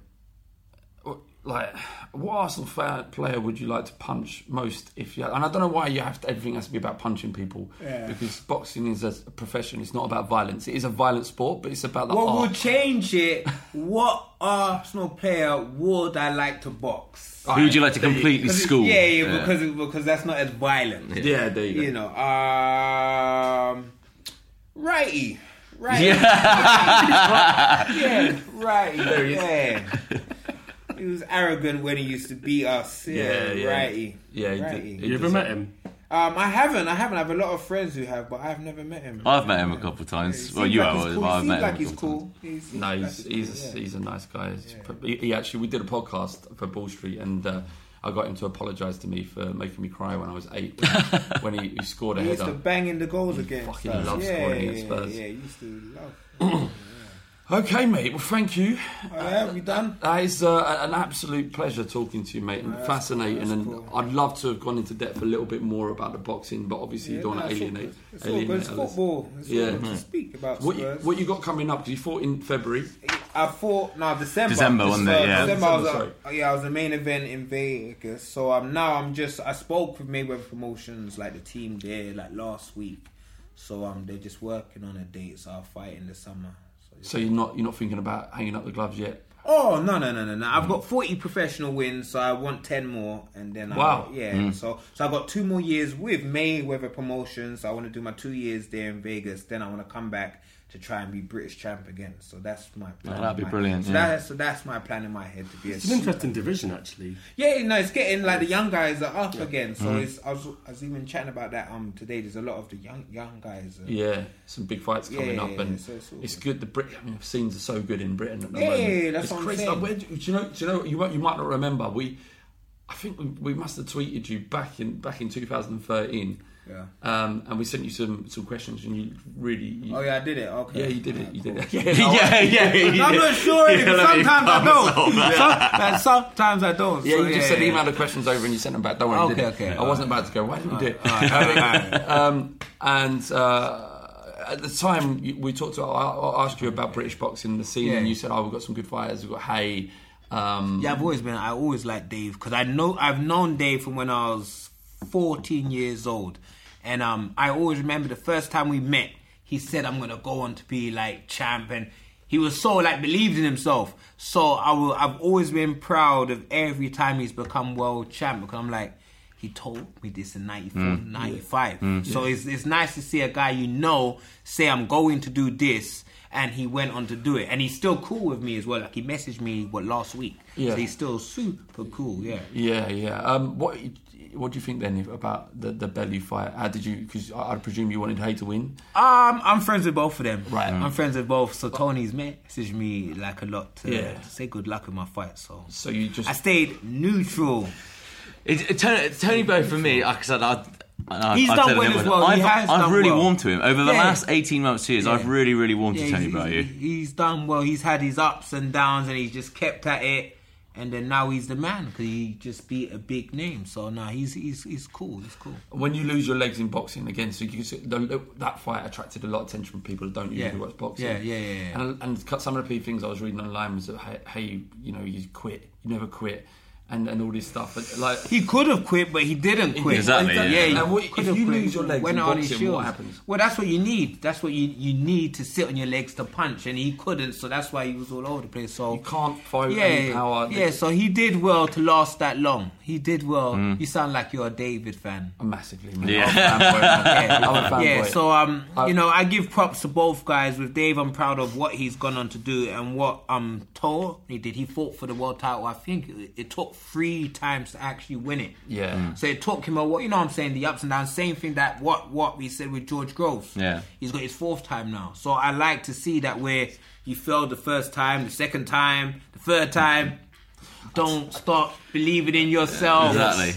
S10: Like, what Arsenal fan, player would you like to punch most? If you and I don't know why you have to, everything has to be about punching people
S8: Yeah.
S10: because boxing is a profession. It's not about violence. It is a violent sport, but it's about the
S8: What
S10: art.
S8: would change it? What Arsenal player would I like to box?
S11: Who would you like to completely
S8: 'Cause it's-
S11: school?
S8: Yeah, yeah, because because that's not as violent.
S10: Yeah, there you go.
S8: You know, um, Wrighty, right?
S11: Yeah.
S8: yeah, Wrighty. Yeah. He was arrogant when he used to beat us. Yeah,
S10: Yeah, yeah.
S8: Wrighty.
S10: Yeah, he did- Wrighty.
S9: You ever met him?
S8: Um, I haven't. I haven't. I have a lot of friends who have, but I've never met him.
S11: I've met him a couple of times.
S8: He
S11: well, you
S8: like
S11: have,
S8: he's
S11: but
S8: cool.
S11: I've met
S8: seems
S11: him.
S8: like
S11: a
S8: he's
S11: couple of
S8: cool. He's,
S10: No,
S8: like
S10: he's he's, he's a nice guy. He's- He, he actually we did a podcast for Ball Street, and uh, I got him to apologise to me for making me cry when I was eight when, when he, he scored a
S8: He used to bang in the goals again.
S10: fucking
S8: Spurs.
S10: loves
S8: yeah,
S10: scoring
S8: yeah,
S10: against Spurs.
S8: Yeah, he used to love.
S10: Okay, mate. Well, thank you.
S8: Oh, yeah, we done?
S10: That is uh, an absolute pleasure talking to you, mate, and
S8: that's
S10: fascinating.
S8: cool,
S10: and
S8: cool.
S10: I'd love to have gone into depth a little bit more about the boxing, but obviously you don't
S8: no,
S10: want to alienate.
S8: good. It's all
S10: alienate.
S8: It's football. It's
S10: Yeah.
S8: all good to speak about
S10: What you, what you got coming up? Because you fought in February.
S8: I fought no December.
S11: December, wasn't it? Yeah.
S8: December, I was,
S10: December,
S8: uh, yeah, I was the main event in Vegas. So um, now I'm just I spoke with Mayweather Promotions, like the team there, like last week. So um, they're just working on a date. So I'll fight in the summer. So,
S10: So you're not you're not thinking about hanging up the gloves yet.
S8: Oh no no no no no! I've got forty professional wins, so I want ten more, and then I,
S10: Wow.
S8: yeah. Mm. So so I got two more years with Mayweather Promotions. I want to do my two years there in Vegas. Then I want to come back to try and be British champ again. So that's my plan.
S11: Oh, that'd be
S8: My-
S11: brilliant,
S8: So,
S11: yeah.
S8: that's, so that's my plan in my head to be. A
S9: It's an interesting division, actually.
S8: yeah, no, it's getting like the young guys are up again. So
S11: Mm-hmm.
S8: it's, I was I was even chatting about that um today. There's a lot of the young young guys. Uh,
S10: Yeah, some big fights coming
S8: yeah,
S10: up,
S8: yeah,
S10: and
S8: so it's all
S10: it's good. The Brit, I mean, scenes are so good in Britain at the
S8: Yeah,
S10: moment.
S8: yeah, that's
S10: it's
S8: what I'm
S10: crazy.
S8: saying.
S10: Like, where do, do you know? Do you know? You might, you might not remember. We, I think we, we must have tweeted you back in back in 2013.
S8: Yeah.
S10: Um, and we sent you some some questions, and you really. You,
S8: Oh yeah, I did it. Okay.
S10: Yeah, you did it. You did it.
S11: yeah, yeah. you
S8: I'm not sure.
S11: Yeah,
S8: but
S11: let me
S8: sometimes I don't. Sometimes I don't.
S10: Yeah, you just said
S8: yeah.
S10: email the questions over and you sent them back. Don't worry, you
S8: Okay, okay.
S10: I wasn't about to go. Why didn't you do it?
S8: Alright.
S10: um, and uh, at the time we talked. To, I, asked you about British boxing, in the scene, and you said, "Oh, we've got some good fighters. We've got Haye." Um,
S8: Yeah, I've always been. I always liked Dave because I know I've known Dave from when I was 14 years old, and um, I always remember the first time we met. He said, "I'm gonna go on to be like champ," and he was so like believed in himself. So I will. I've always been proud of every time he's become world champ because I'm like. He told me this in 94, 95. So it's, it's nice to see a guy you know say, I'm going to do this, and he went on to do it. And he's still cool with me as well. Like, he messaged me, what, last week.
S10: Yeah.
S8: So he's still super cool, yeah.
S10: yeah, yeah. Um, what What do you think then about the the Bellew fight? How did you? Because I, I presume you wanted Haye to win.
S8: Um, I'm friends with both of them.
S10: Right.
S8: I'm friends with both. So Tony's messaged me like a lot to,
S10: Yeah.
S8: to say good luck with my fight. So
S10: So you just
S8: I stayed neutral.
S11: It, it, Tony, Tony Bow for me, like I said, I,
S8: He's
S11: I've
S8: done well as well.
S11: I've,
S8: has
S11: I've
S8: done
S11: really
S8: well.
S11: warmed to him over the
S8: Yeah.
S11: last eighteen months, years. I've really, really warmed to
S8: Yeah,
S11: Tony
S8: he's,
S11: Bellew.
S8: he's- he's done well. He's had his ups and downs, and he's just kept at it. And then now he's the man because he just beat a big name. So now he's he's he's cool. He's cool.
S10: When you lose your legs in boxing again, so you see the, that fight attracted a lot of attention from people who don't usually
S8: Yeah.
S10: watch boxing.
S8: Yeah, yeah, yeah, yeah.
S10: And, and cut- some of the key things I was reading online was that hey, hey, you know, you quit, you never quit, and and all this stuff. But like
S8: He could have quit, but he didn't quit.
S11: Exactly, yeah.
S8: he
S10: And what- if
S8: could have
S10: you lose your legs
S8: Went
S10: in
S8: on his
S10: boxing, what happens?
S8: Well, that's what you need. That's what you you need to sit on your legs to punch, and he couldn't. So that's why he was all over the place. So
S10: you can't throw
S8: yeah,
S10: any power.
S8: yeah. So he did well to last that long. He did well.
S10: Mm.
S8: You sound like you're a David fan.
S10: massively. Man.
S11: Yeah.
S10: I'm a fanboy, man.
S8: yeah,
S10: I'm a fanboy.
S8: yeah. So um,
S10: I-
S8: you know, I give props to both guys. With Dave, I'm proud of what he's gone on to do and what um Tor he did. He fought for the world title. I think it, it took three times to actually win it.
S10: Yeah. Mm.
S8: So it took him a what you know. what I'm saying the ups and downs. Same thing that what what we said with George Groves.
S11: Yeah.
S8: He's got his fourth time now. So I like to see that where he failed the first time, the second time, the third time. Don't stop believing in yourself.
S11: Exactly.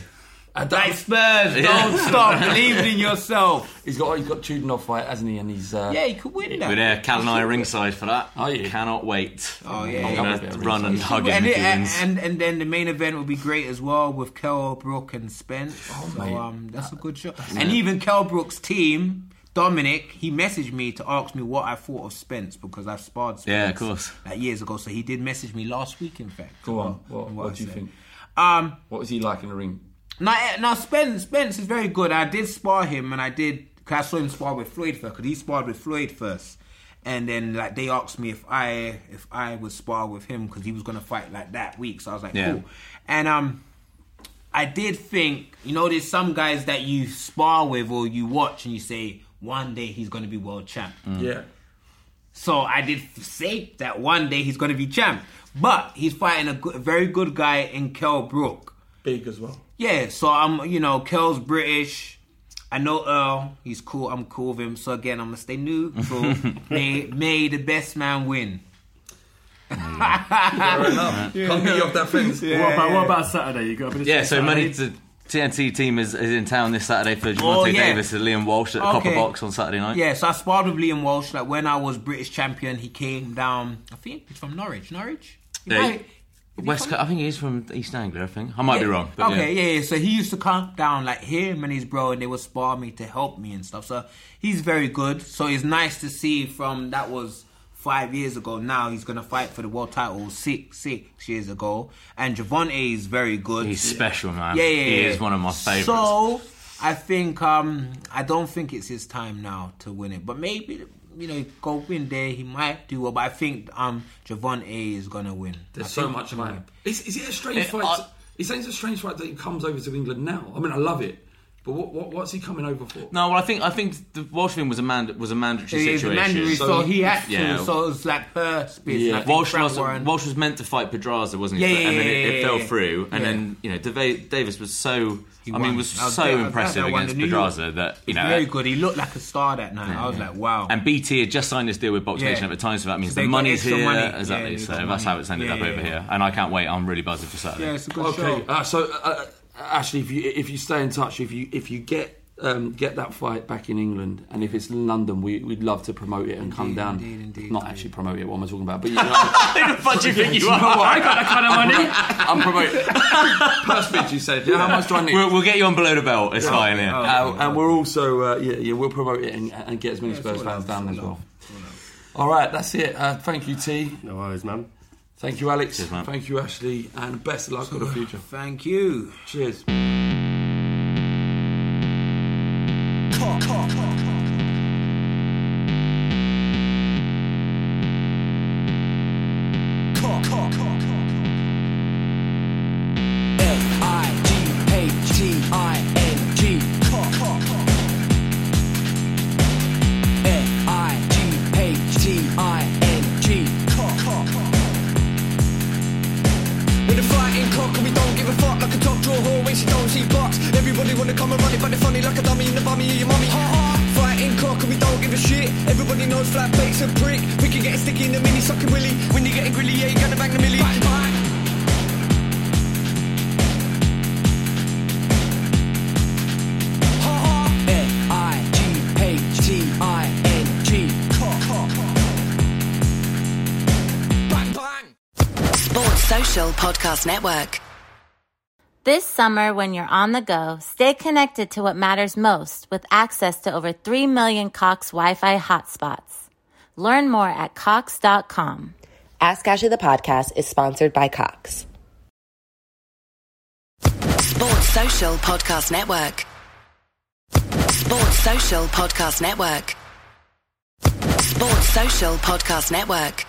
S8: Like Spurs, don't stop believing in yourself.
S10: He's got he's got Chudinov fight, hasn't he? And he's uh,
S8: Yeah, he could win that.
S11: We're there, Cal and I are ringside for that.
S10: Are you?
S11: Cannot wait.
S8: Oh, yeah,
S11: I'm
S8: yeah.
S11: gonna run and hug him
S8: and, it- and, and and then the main event will be great as well with Kel Brook and Spence.
S10: Oh,
S8: so
S10: mate.
S8: um, that's a good show. And even Kel Brook's team, Dominic, he messaged me to ask me what I thought of Spence because I've sparred Spence
S11: Yeah, of course.
S8: like years ago. So he did message me last week, in fact.
S10: Go on.
S8: about-
S10: What,
S8: on
S10: what, do you think?
S8: Um,
S10: What was he like in the ring?
S8: Now, eh, now Spence, Spence is very good. I did spar him, and I did. Cause I saw him spar with Floyd first, because he sparred with Floyd first, and then like they asked me if I if I would spar with him because he was gonna fight like that week. So I was like,
S11: Yeah.
S8: cool. And um, I did think, you know, there's some guys that you spar with or you watch and you say one day he's gonna be world champ.
S10: Yeah.
S8: So I did say that one day he's gonna be champ, but he's fighting a, good, a very good guy in Kel Brook.
S10: Big as well.
S8: Yeah, so I'm, you know, Kel's British. I know Earl. He's cool. I'm cool with him. So again, I'm gonna stay neutral. may may the best man win.
S10: Fair enough. Can't get you off that fence.
S9: what, about, what about Saturday? You got a bit of
S11: Yeah, so money to TMT team is, is in town this Saturday for Gervonta
S8: Oh, yeah.
S11: Davis and Liam Walsh at the Copper Box on Saturday night.
S8: Yeah, so I sparred with Liam Walsh. Like when I was British champion, he came down. I think he's from Norwich. Norwich. He
S11: Yeah,
S8: might-
S11: West, Co- I think he's from East Anglia. I think I might be wrong. But
S8: okay,
S11: yeah.
S8: yeah. yeah. So he used to come down like him and his bro, and they would spar me to help me and stuff. So he's very good. So it's nice to see from that was five years ago. Now he's gonna fight for the world title six six years ago. And Gervonta is very good.
S11: He's special, man.
S8: Yeah, yeah,
S11: He is one of my favourites.
S8: So I think um I don't think it's his time now to win it, but maybe. You know, go win there. He might do well, but I think um Gervonta is gonna win.
S10: There's
S8: I
S10: so much hype. Is, is it a strange
S11: Eh,
S10: fight?
S11: I-
S10: He's saying it's a strange fight that he comes over to England now. I mean, I love it, but what, what what's he coming over for?
S11: No, well, I think I think the Walsh thing was a mand- was a mandatory
S8: It is
S11: situation.
S8: mandatory, so, he had to.
S11: Yeah.
S8: So it was like per space.
S11: Yeah,
S8: and I think
S11: Walsh was,
S8: Warren-
S11: Walsh was meant to fight Pedraza, wasn't he?
S8: Yeah,
S11: But-
S8: yeah,
S11: and then
S8: yeah,
S11: it, it
S8: yeah,
S11: fell
S8: yeah.
S11: through, and
S8: Yeah.
S11: then you know Dava- Davis was so.
S8: He
S11: I mean, was
S8: I was
S11: so
S8: there, I was
S11: impressive
S8: there, I won
S11: against
S8: the
S11: Pedraza that you know.
S8: very good. He looked like a star that night. I was like, wow.
S11: And BT had just signed this deal with Box
S8: Yeah.
S11: Nation at the time, so that means
S8: So
S11: the money's
S8: extra
S11: here.
S8: money.
S11: Exactly. so that's
S8: money.
S11: how it's ended up over here, and I can't wait. I'm really buzzing for Saturday.
S8: yeah, it's a good
S10: Okay,
S8: show.
S10: uh, so uh, Ashley, if you if you stay in touch, if you if you get um, get that fight back in England, and if it's in London, we, we'd love to promote it and come down.
S8: indeed, indeed,
S10: Not
S8: indeed.
S10: actually promote it. What am I talking about? But you know,
S11: Who the fuck do you think you
S10: you know
S11: are?
S10: what?
S9: I got that kind of money.
S10: I'm promoting. Purse bits, you said. Yeah, how much do I need?
S11: We'll, we'll get you on below the belt. It's fine. Yeah.
S10: Uh, and we're also uh, yeah, yeah we'll promote it and, and get as many Spurs fans down as well. All right, that's it. Uh, thank you, T.
S9: No worries, man.
S10: Thank you, Alex.
S11: Cheers, man.
S10: Thank you, Ashley, and best of luck for the future.
S8: Thank you.
S10: Cheers.
S7: F-I-G-H-T-I-N-G
S3: Social Podcast Network.
S4: This summer, when you're on the go, stay connected to what matters most with access to over 3 million Cox Wi Fi hotspots. Learn more at Cox.com.
S5: Ask Ashley the podcast is sponsored by Cox.
S3: Sports Social Podcast Network. Sports Social Podcast Network. Sports Social Podcast Network.